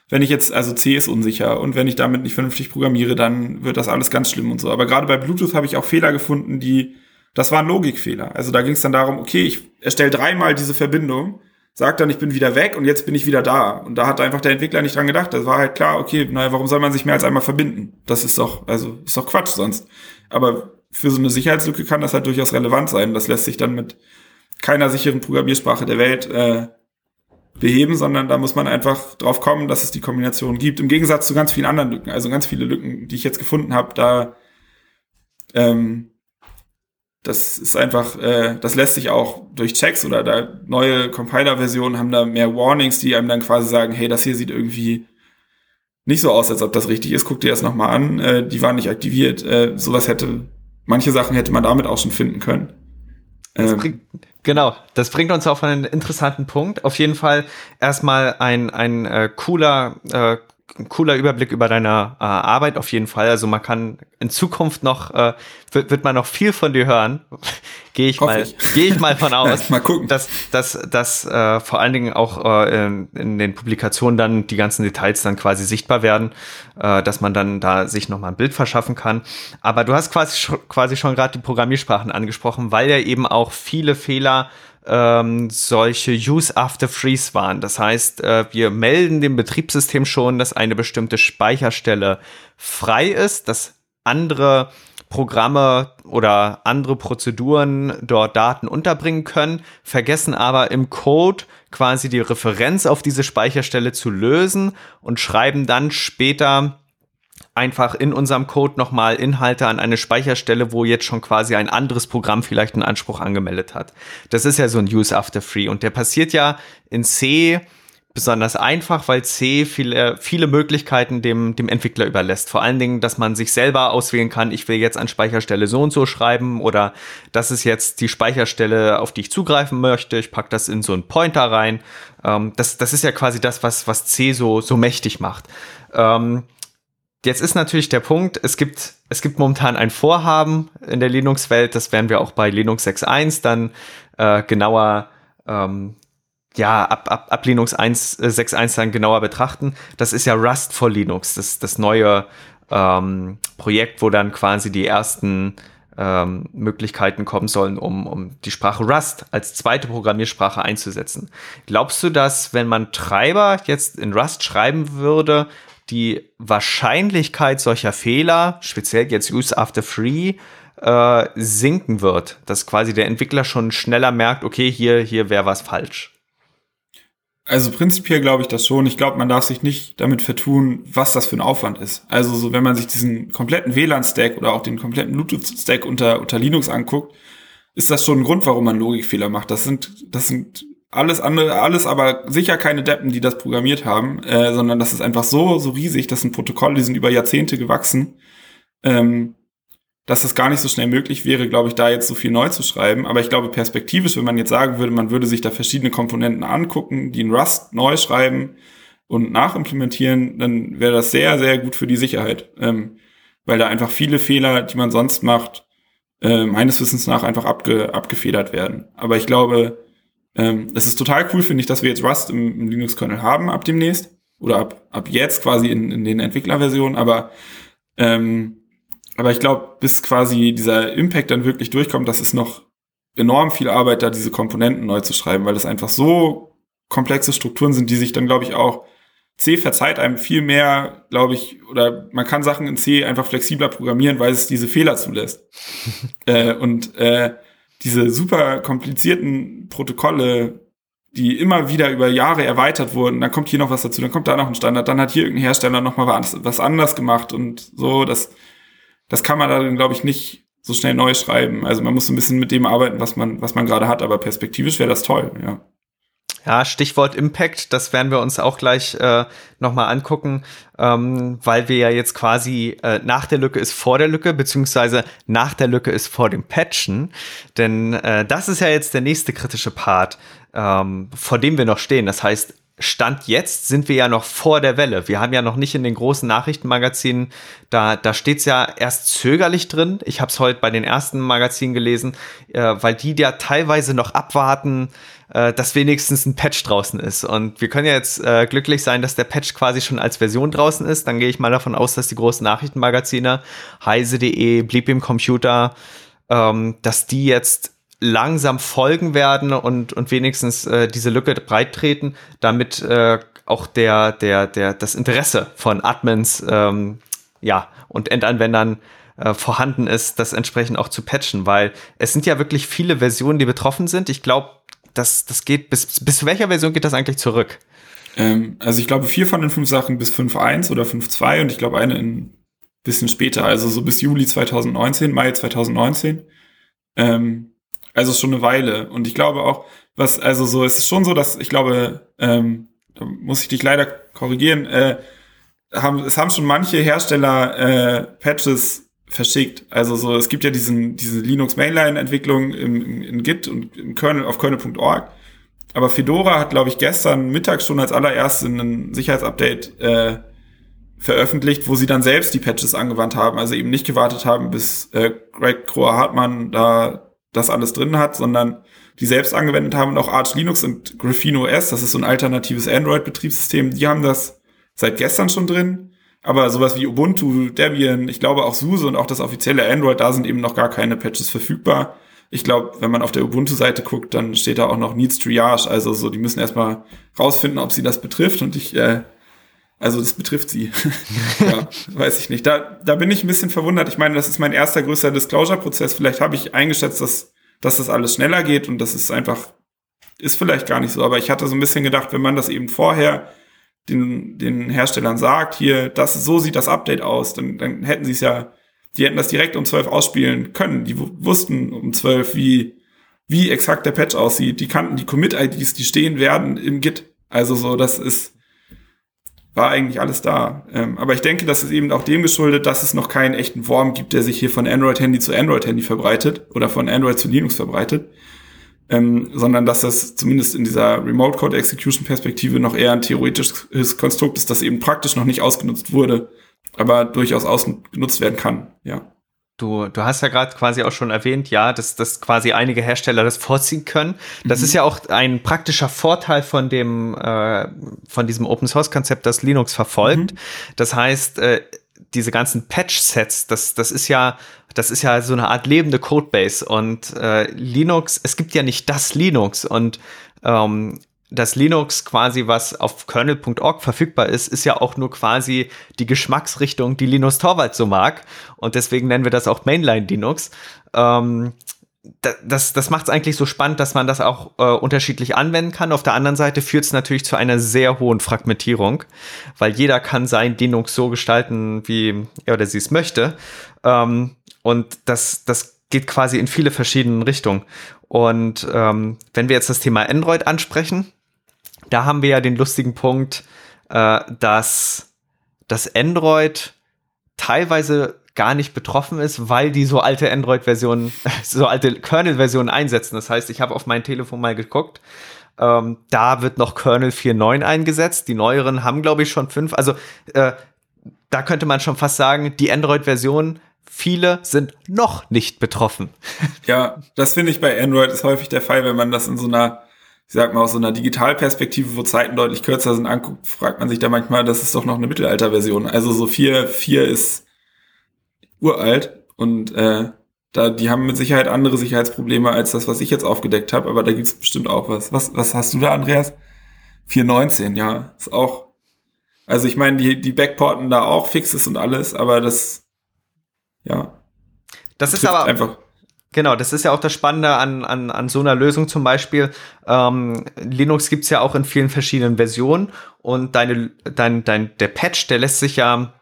wenn ich jetzt, also C ist unsicher und wenn ich damit nicht vernünftig programmiere, dann wird das alles ganz schlimm und so. Aber gerade bei Bluetooth habe ich auch Fehler gefunden, die, das waren Logikfehler. Also da ging es dann darum, okay, ich erstelle dreimal diese Verbindung sagt dann, ich bin wieder weg und jetzt bin ich wieder da. Und da hat einfach der Entwickler nicht dran gedacht. Das war halt klar, okay, naja, warum soll man sich mehr als einmal verbinden? Das ist doch, also, ist doch Quatsch sonst. Aber für so eine Sicherheitslücke kann das halt durchaus relevant sein. Das lässt sich dann mit keiner sicheren Programmiersprache der Welt äh, beheben, sondern da muss man einfach drauf kommen, dass es die Kombination gibt. Im Gegensatz zu ganz vielen anderen Lücken. Also ganz viele Lücken, die ich jetzt gefunden habe, da ähm, das ist einfach, äh, das lässt sich auch durch Checks oder da neue Compiler-Versionen haben da mehr Warnings, die einem dann quasi sagen, hey, das hier sieht irgendwie nicht so aus, als ob das richtig ist. Guck dir das nochmal an. Äh, die waren nicht aktiviert. Äh, sowas hätte, manche Sachen hätte man damit auch schon finden können. Das ähm, bringt, genau, das bringt uns auf einen interessanten Punkt. Auf jeden Fall erstmal ein, ein äh, cooler, äh, ein cooler Überblick über deine äh, Arbeit auf jeden Fall. Also man kann in Zukunft noch äh, wird, wird man noch viel von dir hören. gehe ich Hoff mal gehe ich mal von aus. mal gucken. Dass dass dass äh, vor allen Dingen auch äh, in, in, den Publikationen dann die ganzen Details dann quasi sichtbar werden, äh, dass man dann da sich noch mal ein Bild verschaffen kann. Aber du hast quasi quasi schon gerade die Programmiersprachen angesprochen, weil ja eben auch viele Fehler ähm, solche Use After Freeze waren. Das heißt, äh, wir melden dem Betriebssystem schon, dass eine bestimmte Speicherstelle frei ist, dass andere Programme oder andere Prozeduren dort Daten unterbringen können, vergessen aber im Code quasi die Referenz auf diese Speicherstelle zu lösen und schreiben dann später einfach in unserem Code nochmal Inhalte an eine Speicherstelle, wo jetzt schon quasi ein anderes Programm vielleicht einen Anspruch angemeldet hat. Das ist ja so ein Use After Free und der passiert ja in C besonders einfach, weil C viele, viele Möglichkeiten dem, dem Entwickler überlässt. Vor allen Dingen, dass man sich selber auswählen kann, ich will jetzt an Speicherstelle so und so schreiben oder das ist jetzt die Speicherstelle, auf die ich zugreifen möchte. Ich pack das in so einen Pointer rein. Ähm, das, das ist ja quasi das, was, was C so, so mächtig macht. Ähm, Jetzt ist natürlich der Punkt, es gibt, es gibt momentan ein Vorhaben in der Linux-Welt, das werden wir auch bei Linux 6.1 dann äh, genauer, ähm, ja, ab, ab, ab Linux 6.1 äh, dann genauer betrachten. Das ist ja Rust for Linux, das, das neue ähm, Projekt, wo dann quasi die ersten ähm, Möglichkeiten kommen sollen, um, um die Sprache Rust als zweite Programmiersprache einzusetzen. Glaubst du, dass wenn man Treiber jetzt in Rust schreiben würde, die Wahrscheinlichkeit solcher Fehler, speziell jetzt Use After Free, äh, sinken wird. Dass quasi der Entwickler schon schneller merkt, okay, hier, hier wäre was falsch. Also prinzipiell glaube ich das schon. Ich glaube, man darf sich nicht damit vertun, was das für ein Aufwand ist. Also so, wenn man sich diesen kompletten WLAN-Stack oder auch den kompletten Bluetooth-Stack unter, unter Linux anguckt, ist das schon ein Grund, warum man Logikfehler macht. Das sind, das sind alles andere, alles aber sicher keine Deppen, die das programmiert haben, äh, sondern das ist einfach so, so riesig, das sind Protokolle, die sind über Jahrzehnte gewachsen, ähm, dass es gar nicht so schnell möglich wäre, glaube ich, da jetzt so viel neu zu schreiben. Aber ich glaube, perspektivisch, wenn man jetzt sagen würde, man würde sich da verschiedene Komponenten angucken, die in Rust neu schreiben und nachimplementieren, dann wäre das sehr, sehr gut für die Sicherheit. Ähm, weil da einfach viele Fehler, die man sonst macht, äh, meines Wissens nach einfach abge, abgefedert werden. Aber ich glaube, ähm, es ist total cool, finde ich, dass wir jetzt Rust im, im Linux-Kernel haben ab demnächst. Oder ab, ab jetzt quasi in, in den Entwicklerversionen. Aber, ähm, aber ich glaube, bis quasi dieser Impact dann wirklich durchkommt, das ist noch enorm viel Arbeit, da diese Komponenten neu zu schreiben, weil das einfach so komplexe Strukturen sind, die sich dann, glaube ich, auch C verzeiht einem viel mehr, glaube ich, oder man kann Sachen in C einfach flexibler programmieren, weil es diese Fehler zulässt. äh, und äh, diese super komplizierten Protokolle, die immer wieder über Jahre erweitert wurden, dann kommt hier noch was dazu, dann kommt da noch ein Standard, dann hat hier irgendein Hersteller noch mal was, anders gemacht und so, das, das kann man dann, glaube ich, nicht so schnell neu schreiben. Also man muss ein bisschen mit dem arbeiten, was man, was man gerade hat, aber perspektivisch wäre das toll, ja. Ja, Stichwort Impact, das werden wir uns auch gleich äh, nochmal angucken, ähm, weil wir ja jetzt quasi äh, nach der Lücke ist vor der Lücke, beziehungsweise nach der Lücke ist vor dem Patchen. Denn äh, das ist ja jetzt der nächste kritische Part, ähm, vor dem wir noch stehen. Das heißt, Stand jetzt sind wir ja noch vor der Welle. Wir haben ja noch nicht in den großen Nachrichtenmagazinen, da, da steht's ja erst zögerlich drin. Ich habe es heute bei den ersten Magazinen gelesen, äh, weil die ja teilweise noch abwarten, äh, dass wenigstens ein Patch draußen ist. Und wir können ja jetzt äh, glücklich sein, dass der Patch quasi schon als Version draußen ist. Dann gehe ich mal davon aus, dass die großen Nachrichtenmagazine, heise.de, blieb im Computer, ähm, dass die jetzt langsam folgen werden und, und wenigstens äh, diese Lücke breit treten, damit äh, auch der, der, der, das Interesse von Admins ähm, ja, und Endanwendern äh, vorhanden ist, das entsprechend auch zu patchen, weil es sind ja wirklich viele Versionen, die betroffen sind. Ich glaube, das, das geht bis, bis welcher Version geht das eigentlich zurück? Ähm, also ich glaube vier von den fünf Sachen bis 5.1 oder 5.2 und ich glaube eine ein bisschen später, also so bis Juli 2019, Mai 2019. Ähm, also schon eine Weile. Und ich glaube auch, was, also so, es ist schon so, dass ich glaube, ähm, da muss ich dich leider korrigieren, äh, haben, es haben schon manche Hersteller äh, Patches verschickt. Also so, es gibt ja diesen, diese Linux Mainline-Entwicklung im, in Git und im Kernel auf kernel.org. Aber Fedora hat, glaube ich, gestern Mittag schon als allererstes ein Sicherheitsupdate äh, veröffentlicht, wo sie dann selbst die Patches angewandt haben, also eben nicht gewartet haben, bis äh, Greg Kroer-Hartmann da das alles drin hat, sondern die selbst angewendet haben und auch Arch Linux und Graphene OS, das ist so ein alternatives Android-Betriebssystem, die haben das seit gestern schon drin. Aber sowas wie Ubuntu, Debian, ich glaube auch SUSE und auch das offizielle Android, da sind eben noch gar keine Patches verfügbar. Ich glaube, wenn man auf der Ubuntu-Seite guckt, dann steht da auch noch Needs Triage. Also so, die müssen erstmal rausfinden, ob sie das betrifft. Und ich, äh, also das betrifft sie. ja, weiß ich nicht. Da, da bin ich ein bisschen verwundert. Ich meine, das ist mein erster größer Disclosure-Prozess. Vielleicht habe ich eingeschätzt, dass, dass das alles schneller geht und das ist einfach, ist vielleicht gar nicht so. Aber ich hatte so ein bisschen gedacht, wenn man das eben vorher den, den Herstellern sagt, hier, das, so sieht das Update aus, dann, dann hätten sie es ja, die hätten das direkt um 12 ausspielen können. Die wussten um 12, wie, wie exakt der Patch aussieht. Die kannten die Commit-IDs, die stehen werden im Git. Also so, das ist, war eigentlich alles da. Ähm, aber ich denke, das ist eben auch dem geschuldet, dass es noch keinen echten Wurm gibt, der sich hier von Android-Handy zu Android-Handy verbreitet oder von Android zu Linux verbreitet, ähm, sondern dass das zumindest in dieser Remote Code Execution Perspektive noch eher ein theoretisches Konstrukt ist, das eben praktisch noch nicht ausgenutzt wurde, aber durchaus ausgenutzt werden kann, ja. Du, du hast ja gerade quasi auch schon erwähnt, ja, dass, dass quasi einige Hersteller das vorziehen können. Das mhm. ist ja auch ein praktischer Vorteil von dem, äh, von diesem Open Source Konzept, das Linux verfolgt. Mhm. Das heißt, äh, diese ganzen Patch-Sets, das, das ist ja, das ist ja so eine Art lebende Codebase und äh, Linux, es gibt ja nicht das Linux und ähm, das Linux quasi, was auf kernel.org verfügbar ist, ist ja auch nur quasi die Geschmacksrichtung, die Linus Torvalds so mag. Und deswegen nennen wir das auch Mainline Linux. Ähm, das, das macht es eigentlich so spannend, dass man das auch äh, unterschiedlich anwenden kann. Auf der anderen Seite führt es natürlich zu einer sehr hohen Fragmentierung, weil jeder kann sein Linux so gestalten, wie er oder sie es möchte. Ähm, und das, das geht quasi in viele verschiedene Richtungen. Und ähm, wenn wir jetzt das Thema Android ansprechen, da haben wir ja den lustigen Punkt, äh, dass das Android teilweise gar nicht betroffen ist, weil die so alte Android-Versionen, so alte Kernel-Versionen einsetzen. Das heißt, ich habe auf mein Telefon mal geguckt, ähm, da wird noch Kernel 4.9 eingesetzt. Die neueren haben, glaube ich, schon fünf. Also äh, da könnte man schon fast sagen, die Android-Versionen, viele sind noch nicht betroffen. Ja, das finde ich bei Android ist häufig der Fall, wenn man das in so einer ich sag mal, aus so einer Digitalperspektive, wo Zeiten deutlich kürzer sind, anguckt, fragt man sich da manchmal, das ist doch noch eine Mittelalterversion. Also so vier vier ist uralt und äh, da, die haben mit Sicherheit andere Sicherheitsprobleme als das, was ich jetzt aufgedeckt habe, aber da gibt's bestimmt auch was. Was, was hast du da, Andreas? 419, ja, ist auch. Also ich meine, die, die Backporten da auch Fixes und alles, aber das, ja. Das ist aber einfach. Genau, das ist ja auch das Spannende an, an, an so einer Lösung zum Beispiel. Ähm, Linux gibt's ja auch in vielen verschiedenen Versionen und deine, dein, dein, der Patch, der lässt sich ja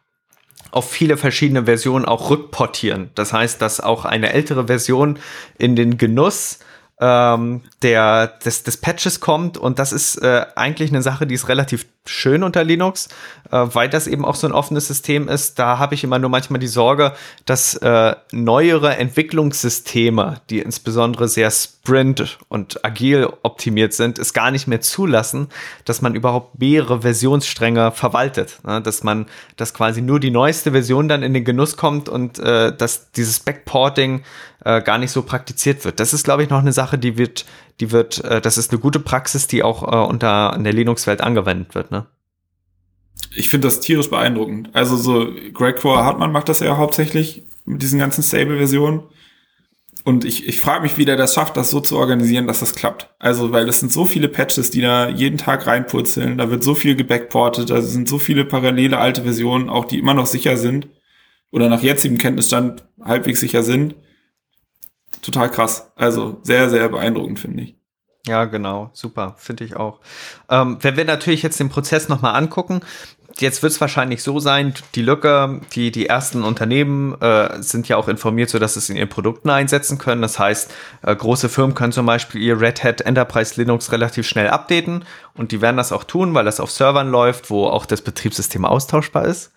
auf viele verschiedene Versionen auch rückportieren. Das heißt, dass auch eine ältere Version in den Genuss ähm, der, des, des Patches kommt und das ist äh, eigentlich eine Sache, die ist relativ schön unter Linux, äh, weil das eben auch so ein offenes System ist. Da habe ich immer nur manchmal die Sorge, dass äh, neuere Entwicklungssysteme, die insbesondere sehr sprint und agil optimiert sind, es gar nicht mehr zulassen, dass man überhaupt mehrere Versionsstränge verwaltet. Ne? Dass man, dass quasi nur die neueste Version dann in den Genuss kommt und äh, dass dieses Backporting äh, gar nicht so praktiziert wird. Das ist, glaube ich, noch eine Sache, die wird, die wird, äh, das ist eine gute Praxis, die auch äh, unter in der Linux-Welt angewendet wird ne? Ich finde das tierisch beeindruckend. Also so Greg Core Hartmann macht das ja hauptsächlich mit diesen ganzen Stable-Versionen. Und ich, ich frage mich, wie der das schafft, das so zu organisieren, dass das klappt. Also, weil es sind so viele Patches, die da jeden Tag reinpurzeln, da wird so viel gebackportet, da sind so viele parallele alte Versionen, auch die immer noch sicher sind oder nach jetzigem Kenntnisstand halbwegs sicher sind. Total krass. Also sehr, sehr beeindruckend, finde ich. Ja, genau, super, finde ich auch. Ähm, wenn wir natürlich jetzt den Prozess nochmal angucken, jetzt wird es wahrscheinlich so sein, die Lücke, die, die ersten Unternehmen äh, sind ja auch informiert, so dass es in ihren Produkten einsetzen können. Das heißt, äh, große Firmen können zum Beispiel ihr Red Hat Enterprise Linux relativ schnell updaten und die werden das auch tun, weil das auf Servern läuft, wo auch das Betriebssystem austauschbar ist.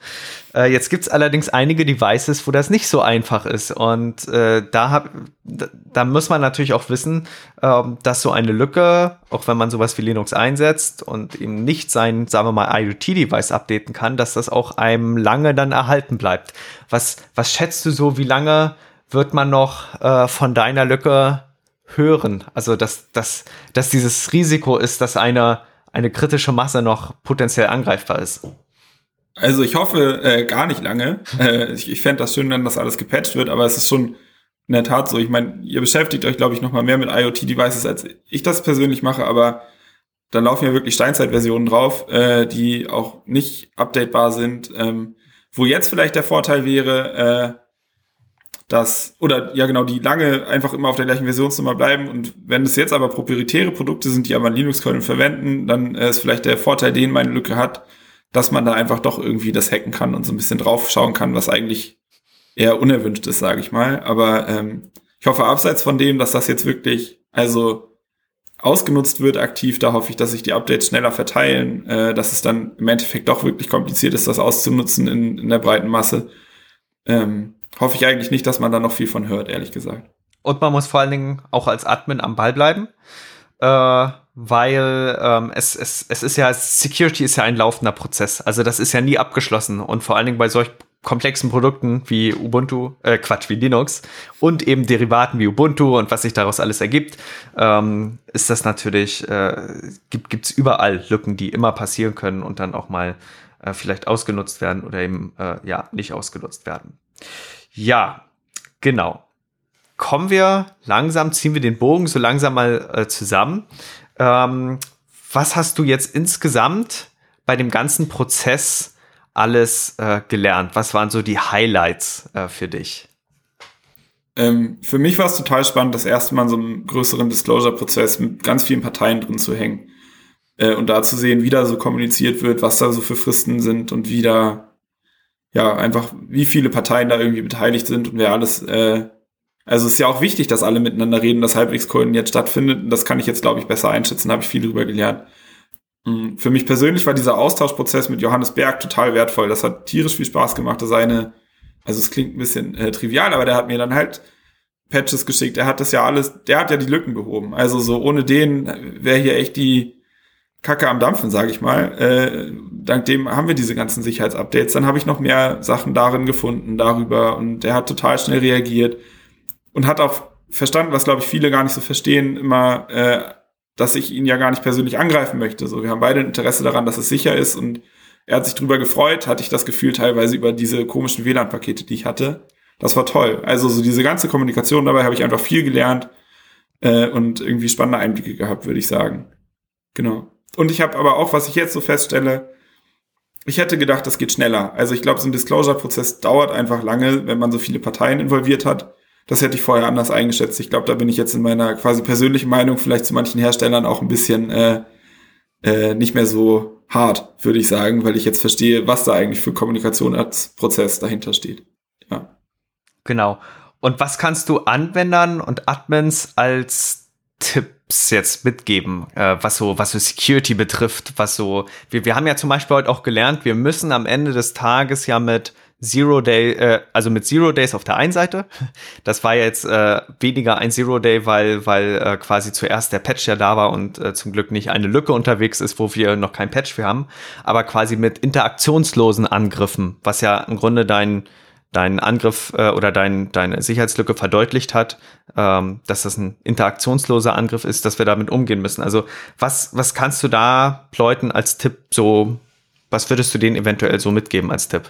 Äh, jetzt gibt's allerdings einige Devices, wo das nicht so einfach ist. Und äh, da, hab, da, da muss man natürlich auch wissen, äh, dass so eine Lücke, auch wenn man sowas wie Linux einsetzt und eben nicht sein, sagen wir mal, IoT-Device updaten kann, dass das auch einem lange dann erhalten bleibt. Was, was schätzt du so, wie lange wird man noch äh, von deiner Lücke hören? Also, dass, dass, dass dieses Risiko ist, dass eine, eine kritische Masse noch potenziell angreifbar ist. Also ich hoffe äh, gar nicht lange. Äh, ich ich fände das schön, wenn das alles gepatcht wird, aber es ist schon in der Tat so. Ich meine, ihr beschäftigt euch, glaube ich, noch mal mehr mit IoT-Devices, als ich das persönlich mache, aber da laufen ja wirklich Steinzeit-Versionen drauf, äh, die auch nicht updatebar sind. Ähm, wo jetzt vielleicht der Vorteil wäre, äh, dass, oder ja genau, die lange einfach immer auf der gleichen Versionsnummer bleiben und wenn es jetzt aber proprietäre Produkte sind, die aber Linux-Kernel verwenden, dann äh, ist vielleicht der Vorteil, den meine Lücke hat, dass man da einfach doch irgendwie das hacken kann und so ein bisschen draufschauen kann, was eigentlich eher unerwünscht ist, sage ich mal. Aber ähm, ich hoffe, abseits von dem, dass das jetzt wirklich also ausgenutzt wird aktiv, da hoffe ich, dass sich die Updates schneller verteilen, äh, dass es dann im Endeffekt doch wirklich kompliziert ist, das auszunutzen in, in der breiten Masse. Ähm, hoffe ich eigentlich nicht, dass man da noch viel von hört, ehrlich gesagt. Und man muss vor allen Dingen auch als Admin am Ball bleiben. Äh weil ähm, es, es, es ist ja, Security ist ja ein laufender Prozess. Also das ist ja nie abgeschlossen. Und vor allen Dingen bei solch komplexen Produkten wie Ubuntu, äh, Quatsch, wie Linux und eben Derivaten wie Ubuntu und was sich daraus alles ergibt, ähm, ist das natürlich, äh, gibt gibt's überall Lücken, die immer passieren können und dann auch mal äh, vielleicht ausgenutzt werden oder eben äh, ja nicht ausgenutzt werden. Ja, genau. Kommen wir langsam, ziehen wir den Bogen so langsam mal äh, zusammen. Ähm, was hast du jetzt insgesamt bei dem ganzen Prozess alles äh, gelernt? Was waren so die Highlights äh, für dich? Ähm, für mich war es total spannend, das erste Mal in so einem größeren Disclosure-Prozess mit ganz vielen Parteien drin zu hängen. Äh, und da zu sehen, wie da so kommuniziert wird, was da so für Fristen sind und wie da, ja, einfach, wie viele Parteien da irgendwie beteiligt sind und wer alles äh, also es ist ja auch wichtig, dass alle miteinander reden, dass halbwegs jetzt stattfindet. Und das kann ich jetzt, glaube ich, besser einschätzen, habe ich viel drüber gelernt. Mm, für mich persönlich war dieser Austauschprozess mit Johannes Berg total wertvoll. Das hat tierisch viel Spaß gemacht. Das eine, also es klingt ein bisschen äh, trivial, aber der hat mir dann halt Patches geschickt. Er hat das ja alles, der hat ja die Lücken behoben. Also so ohne den wäre hier echt die Kacke am Dampfen, sage ich mal. Äh, dank dem haben wir diese ganzen Sicherheitsupdates. Dann habe ich noch mehr Sachen darin gefunden, darüber. Und er hat total schnell reagiert und hat auch verstanden, was glaube ich viele gar nicht so verstehen, immer, äh, dass ich ihn ja gar nicht persönlich angreifen möchte. So, wir haben beide ein Interesse daran, dass es sicher ist und er hat sich drüber gefreut, hatte ich das Gefühl teilweise über diese komischen WLAN-Pakete, die ich hatte. Das war toll. Also so diese ganze Kommunikation dabei habe ich einfach viel gelernt äh, und irgendwie spannende Einblicke gehabt, würde ich sagen. Genau. Und ich habe aber auch, was ich jetzt so feststelle, ich hätte gedacht, das geht schneller. Also ich glaube, so ein Disclosure-Prozess dauert einfach lange, wenn man so viele Parteien involviert hat. Das hätte ich vorher anders eingeschätzt. Ich glaube, da bin ich jetzt in meiner quasi persönlichen Meinung vielleicht zu manchen Herstellern auch ein bisschen äh, äh, nicht mehr so hart, würde ich sagen, weil ich jetzt verstehe, was da eigentlich für Kommunikation als Prozess dahinter steht. Ja. Genau. Und was kannst du Anwendern und Admins als Tipps jetzt mitgeben, äh, was so, was so Security betrifft, was so, wir, wir haben ja zum Beispiel heute auch gelernt, wir müssen am Ende des Tages ja mit Zero Day, äh, also mit Zero Days auf der einen Seite. Das war jetzt äh, weniger ein Zero Day, weil, weil äh, quasi zuerst der Patch ja da war und äh, zum Glück nicht eine Lücke unterwegs ist, wo wir noch kein Patch für haben, aber quasi mit interaktionslosen Angriffen, was ja im Grunde dein, dein Angriff äh, oder dein, deine Sicherheitslücke verdeutlicht hat, ähm, dass das ein interaktionsloser Angriff ist, dass wir damit umgehen müssen. Also was, was kannst du da Leuten als Tipp so, was würdest du denen eventuell so mitgeben als Tipp?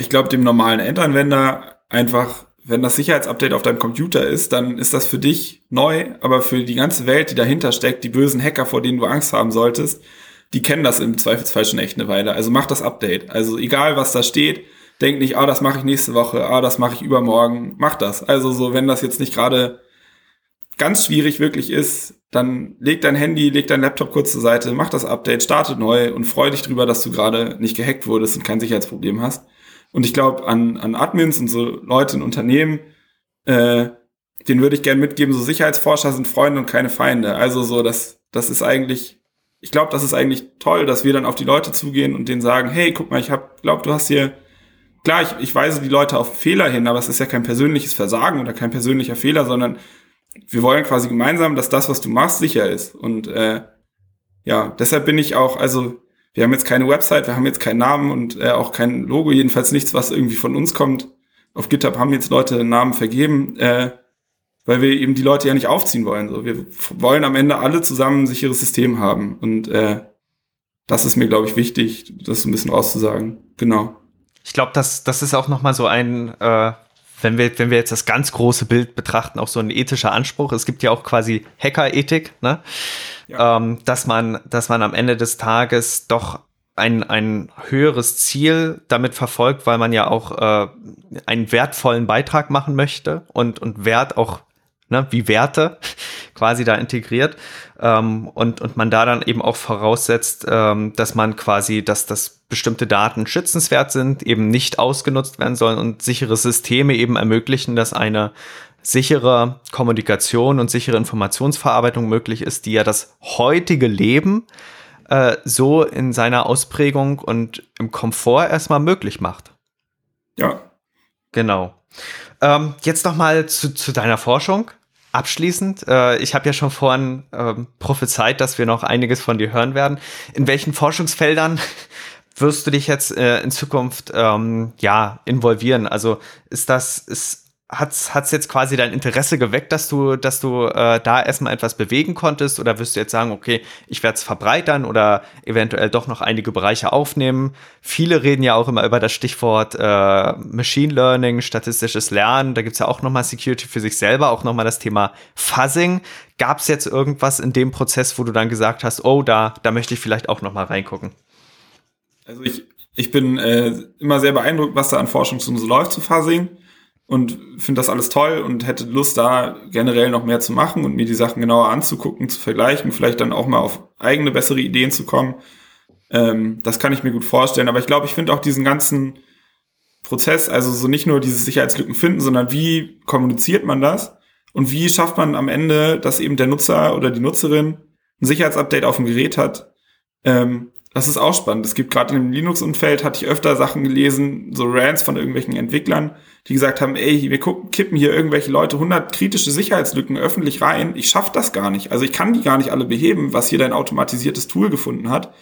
Ich glaube, dem normalen Endanwender einfach, wenn das Sicherheitsupdate auf deinem Computer ist, dann ist das für dich neu, aber für die ganze Welt, die dahinter steckt, die bösen Hacker, vor denen du Angst haben solltest, die kennen das im Zweifelsfall schon echt eine Weile. Also mach das Update. Also egal, was da steht, denk nicht, ah, das mache ich nächste Woche, ah, das mache ich übermorgen. Mach das. Also so, wenn das jetzt nicht gerade ganz schwierig wirklich ist, dann leg dein Handy, leg dein Laptop kurz zur Seite, mach das Update, starte neu und freu dich drüber, dass du gerade nicht gehackt wurdest und kein Sicherheitsproblem hast. Und ich glaube, an, an Admins und so Leute in Unternehmen, äh, den würde ich gern mitgeben, so Sicherheitsforscher sind Freunde und keine Feinde. Also so, das, das ist eigentlich, ich glaube, das ist eigentlich toll, dass wir dann auf die Leute zugehen und denen sagen, hey, guck mal, ich hab, glaub, du hast hier, klar, ich, ich weise die Leute auf Fehler hin, aber es ist ja kein persönliches Versagen oder kein persönlicher Fehler, sondern wir wollen quasi gemeinsam, dass das, was du machst, sicher ist. Und äh, ja, deshalb bin ich auch, also wir haben jetzt keine Website, wir haben jetzt keinen Namen und äh, auch kein Logo, jedenfalls nichts, was irgendwie von uns kommt. Auf GitHub haben jetzt Leute Namen vergeben, äh, weil wir eben die Leute ja nicht aufziehen wollen. So, wir wollen am Ende alle zusammen ein sicheres System haben. Und äh, das ist mir, glaube ich, wichtig, das so ein bisschen auszusagen. Genau. Ich glaube, das, das ist auch nochmal so ein, äh, wenn wir, wenn wir jetzt das ganz große Bild betrachten, auch so ein ethischer Anspruch. Es gibt ja auch quasi Hacker-Ethik, ne? ja. ähm, dass man, dass man am Ende des Tages doch ein, ein höheres Ziel damit verfolgt, weil man ja auch äh, einen wertvollen Beitrag machen möchte und, und Wert auch, ne, wie Werte quasi da integriert. Ähm, und, und man da dann eben auch voraussetzt, ähm, dass man quasi, dass das bestimmte Daten schützenswert sind, eben nicht ausgenutzt werden sollen und sichere Systeme eben ermöglichen, dass eine sichere Kommunikation und sichere Informationsverarbeitung möglich ist, die ja das heutige Leben äh, so in seiner Ausprägung und im Komfort erstmal möglich macht. Ja. Genau. Ähm, jetzt noch mal zu, zu deiner Forschung. Abschließend, äh, ich habe ja schon vorhin ähm, prophezeit, dass wir noch einiges von dir hören werden. In welchen Forschungsfeldern wirst du dich jetzt äh, in Zukunft ähm, ja involvieren? Also ist das ist hat's hat's jetzt quasi dein Interesse geweckt, dass du dass du äh, da erstmal etwas bewegen konntest oder wirst du jetzt sagen, okay, ich werde es verbreitern oder eventuell doch noch einige Bereiche aufnehmen? Viele reden ja auch immer über das Stichwort äh, Machine Learning, statistisches Lernen. Da gibt's ja auch nochmal Security für sich selber, auch nochmal das Thema Fuzzing. Gab's jetzt irgendwas in dem Prozess, wo du dann gesagt hast, oh, da da möchte ich vielleicht auch nochmal reingucken? Also ich ich bin äh, immer sehr beeindruckt, was da an Forschung so läuft zu Fuzzing und finde das alles toll und hätte Lust, da generell noch mehr zu machen und mir die Sachen genauer anzugucken, zu vergleichen, vielleicht dann auch mal auf eigene bessere Ideen zu kommen. Ähm, das kann ich mir gut vorstellen. Aber ich glaube, ich finde auch diesen ganzen Prozess, also so nicht nur diese Sicherheitslücken finden, sondern wie kommuniziert man das und wie schafft man am Ende, dass eben der Nutzer oder die Nutzerin ein Sicherheitsupdate auf dem Gerät hat, ähm, das ist auch spannend. Es gibt gerade im Linux-Umfeld, hatte ich öfter Sachen gelesen, so Rants von irgendwelchen Entwicklern, die gesagt haben, ey, wir kippen hier irgendwelche Leute 100 kritische Sicherheitslücken öffentlich rein. Ich schaff das gar nicht. Also ich kann die gar nicht alle beheben, was hier dein automatisiertes Tool gefunden hat.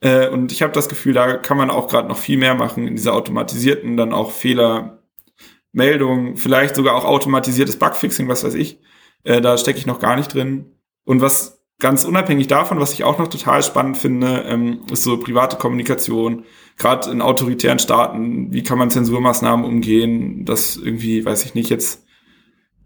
Äh, und ich habe das Gefühl, da kann man auch gerade noch viel mehr machen in dieser automatisierten, dann auch Fehlermeldung, vielleicht sogar auch automatisiertes Bugfixing, was weiß ich. Äh, da stecke ich noch gar nicht drin. Und was ganz unabhängig davon, was ich auch noch total spannend finde, ähm, ist so private Kommunikation. Gerade in autoritären Staaten, wie kann man Zensurmaßnahmen umgehen, dass irgendwie, weiß ich nicht, jetzt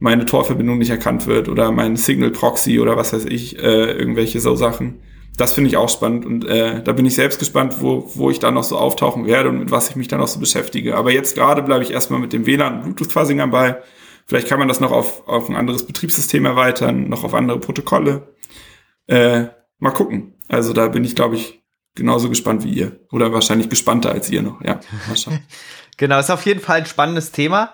meine Torverbindung nicht erkannt wird oder mein Signal Proxy oder was weiß ich, äh, irgendwelche so Sachen. Das finde ich auch spannend und äh, da bin ich selbst gespannt, wo, wo ich da noch so auftauchen werde und mit was ich mich da noch so beschäftige. Aber jetzt gerade bleibe ich erstmal mit dem WLAN und Bluetooth-Fuzzing dabei. Vielleicht kann man das noch auf, auf ein anderes Betriebssystem erweitern, noch auf andere Protokolle. Äh, mal gucken. Also da bin ich, glaube ich, genauso gespannt wie ihr. Oder wahrscheinlich gespannter als ihr noch. Ja, mal schauen. genau, ist auf jeden Fall ein spannendes Thema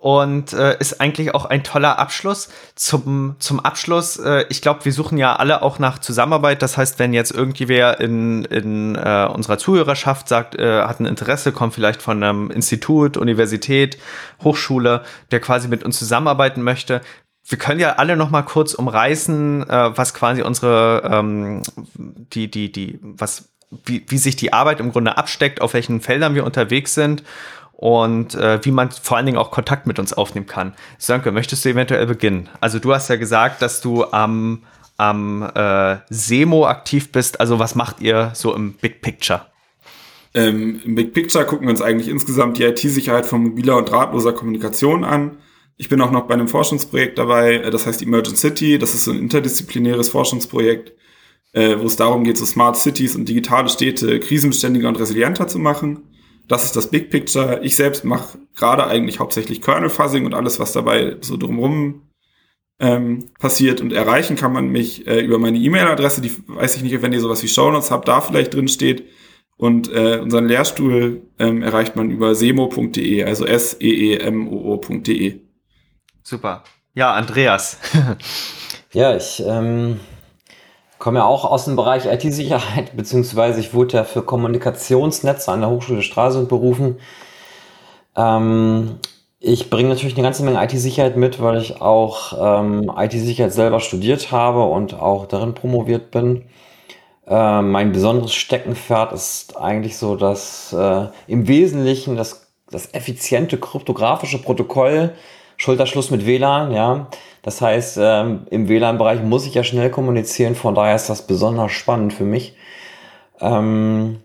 und äh, ist eigentlich auch ein toller Abschluss. Zum, zum Abschluss, äh, ich glaube, wir suchen ja alle auch nach Zusammenarbeit. Das heißt, wenn jetzt irgendwer in, in äh, unserer Zuhörerschaft sagt, äh, hat ein Interesse, kommt vielleicht von einem Institut, Universität, Hochschule, der quasi mit uns zusammenarbeiten möchte, wir können ja alle noch mal kurz umreißen, äh, was quasi unsere ähm, die die die was wie, wie sich die Arbeit im Grunde absteckt, auf welchen Feldern wir unterwegs sind und äh, wie man vor allen Dingen auch Kontakt mit uns aufnehmen kann. Sönke, möchtest du eventuell beginnen? Also du hast ja gesagt, dass du am am äh, Semo aktiv bist. Also was macht ihr so im Big Picture? Ähm, Im Big Picture gucken wir uns eigentlich insgesamt die IT-Sicherheit von mobiler und drahtloser Kommunikation an. Ich bin auch noch bei einem Forschungsprojekt dabei, äh, das heißt Emergent City. Das ist ein interdisziplinäres Forschungsprojekt, äh, wo es darum geht, so Smart Cities und digitale Städte krisenbeständiger und resilienter zu machen. Das ist das Big Picture. Ich selbst mache gerade eigentlich hauptsächlich Kernel Fuzzing und alles, was dabei so drumherum ähm, passiert. Und erreichen kann man mich äh, über meine E-Mail-Adresse, die weiß ich nicht, wenn ihr sowas wie Shownotes habt, da vielleicht drin steht. Und äh, unseren Lehrstuhl ähm, erreicht man über semo.de, also s-e-e-m-o-o.de. Super. Ja, Andreas. ja, ich ähm, komme ja auch aus dem Bereich IT-Sicherheit, beziehungsweise ich wurde ja für Kommunikationsnetze an der Hochschule Stralsund berufen. Ähm, ich bringe natürlich eine ganze Menge IT-Sicherheit mit, weil ich auch ähm, IT-Sicherheit selber studiert habe und auch darin promoviert bin. Äh, mein besonderes Steckenpferd ist eigentlich so, dass äh, im Wesentlichen das, das effiziente kryptografische Protokoll Schulterschluss mit WLAN, ja. Das heißt, ähm, im WLAN-Bereich muss ich ja schnell kommunizieren, von daher ist das besonders spannend für mich. Ähm,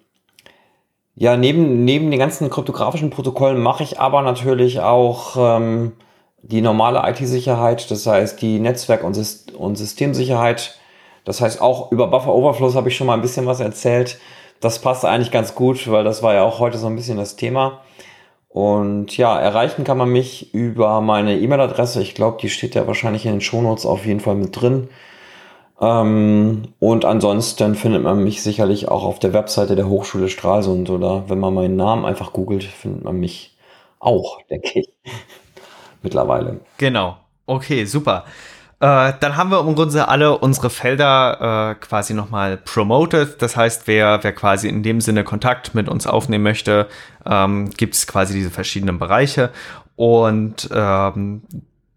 ja, neben, neben den ganzen kryptografischen Protokollen mache ich aber natürlich auch ähm, die normale IT-Sicherheit, das heißt die Netzwerk- und, Syst und Systemsicherheit. Das heißt, auch über Buffer Overflows habe ich schon mal ein bisschen was erzählt. Das passt eigentlich ganz gut, weil das war ja auch heute so ein bisschen das Thema. Und ja, erreichen kann man mich über meine E-Mail-Adresse. Ich glaube, die steht ja wahrscheinlich in den Shownotes auf jeden Fall mit drin. Ähm, und ansonsten findet man mich sicherlich auch auf der Webseite der Hochschule Stralsund oder wenn man meinen Namen einfach googelt, findet man mich auch, denke ich. Mittlerweile. Genau. Okay, super. Äh, dann haben wir im Grunde alle unsere Felder äh, quasi nochmal promoted. Das heißt, wer, wer quasi in dem Sinne Kontakt mit uns aufnehmen möchte, ähm, gibt es quasi diese verschiedenen Bereiche. Und ähm,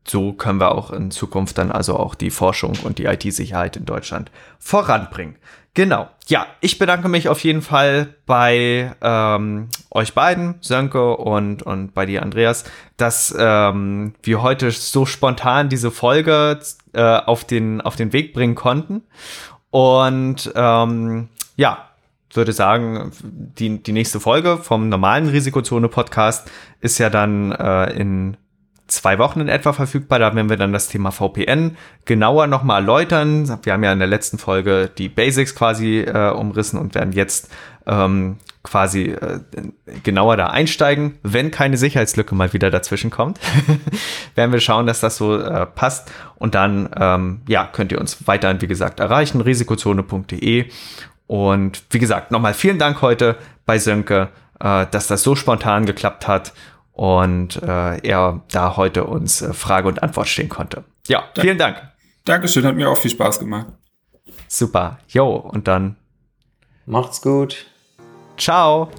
so können wir auch in Zukunft dann also auch die Forschung und die IT-Sicherheit in Deutschland voranbringen. Genau. Ja, ich bedanke mich auf jeden Fall bei ähm, euch beiden, Sönke und, und bei dir, Andreas, dass ähm, wir heute so spontan diese Folge äh, auf, den, auf den Weg bringen konnten. Und ähm, ja, würde sagen, die, die nächste Folge vom normalen Risikozone-Podcast ist ja dann äh, in zwei Wochen in etwa verfügbar. Da werden wir dann das Thema VPN genauer nochmal erläutern. Wir haben ja in der letzten Folge die Basics quasi äh, umrissen und werden jetzt ähm, quasi äh, genauer da einsteigen. Wenn keine Sicherheitslücke mal wieder dazwischen kommt, werden wir schauen, dass das so äh, passt. Und dann ähm, ja, könnt ihr uns weiterhin, wie gesagt, erreichen, risikozone.de. Und wie gesagt, nochmal vielen Dank heute bei Sönke, äh, dass das so spontan geklappt hat und äh, er da heute uns äh, Frage und Antwort stehen konnte. Ja, Dank. vielen Dank. Dankeschön, hat mir auch viel Spaß gemacht. Super. Jo, und dann macht's gut. Ciao.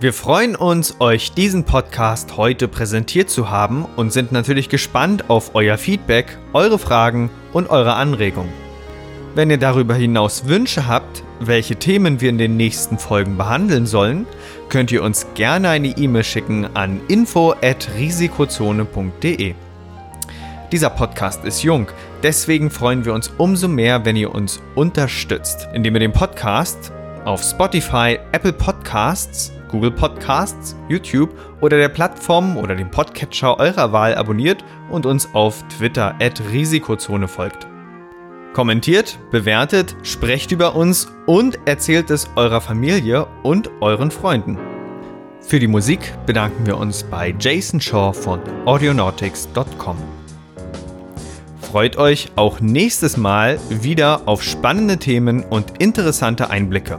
Wir freuen uns, euch diesen Podcast heute präsentiert zu haben und sind natürlich gespannt auf euer Feedback, eure Fragen und eure Anregungen. Wenn ihr darüber hinaus Wünsche habt, welche Themen wir in den nächsten Folgen behandeln sollen, könnt ihr uns gerne eine E-Mail schicken an info@risikozone.de. Dieser Podcast ist jung, deswegen freuen wir uns umso mehr, wenn ihr uns unterstützt, indem ihr den Podcast auf Spotify, Apple Podcasts, Google Podcasts, YouTube oder der Plattform oder dem Podcatcher eurer Wahl abonniert und uns auf Twitter at Risikozone folgt. Kommentiert, bewertet, sprecht über uns und erzählt es eurer Familie und euren Freunden. Für die Musik bedanken wir uns bei Jason Shaw von audionautics.com. freut euch auch nächstes Mal wieder auf spannende Themen und interessante Einblicke.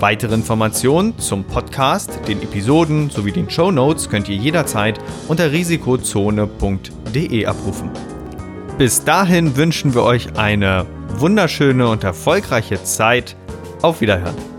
Weitere Informationen zum Podcast, den Episoden sowie den Show Notes könnt ihr jederzeit unter risikozone.de abrufen. Bis dahin wünschen wir euch eine wunderschöne und erfolgreiche Zeit. Auf Wiederhören.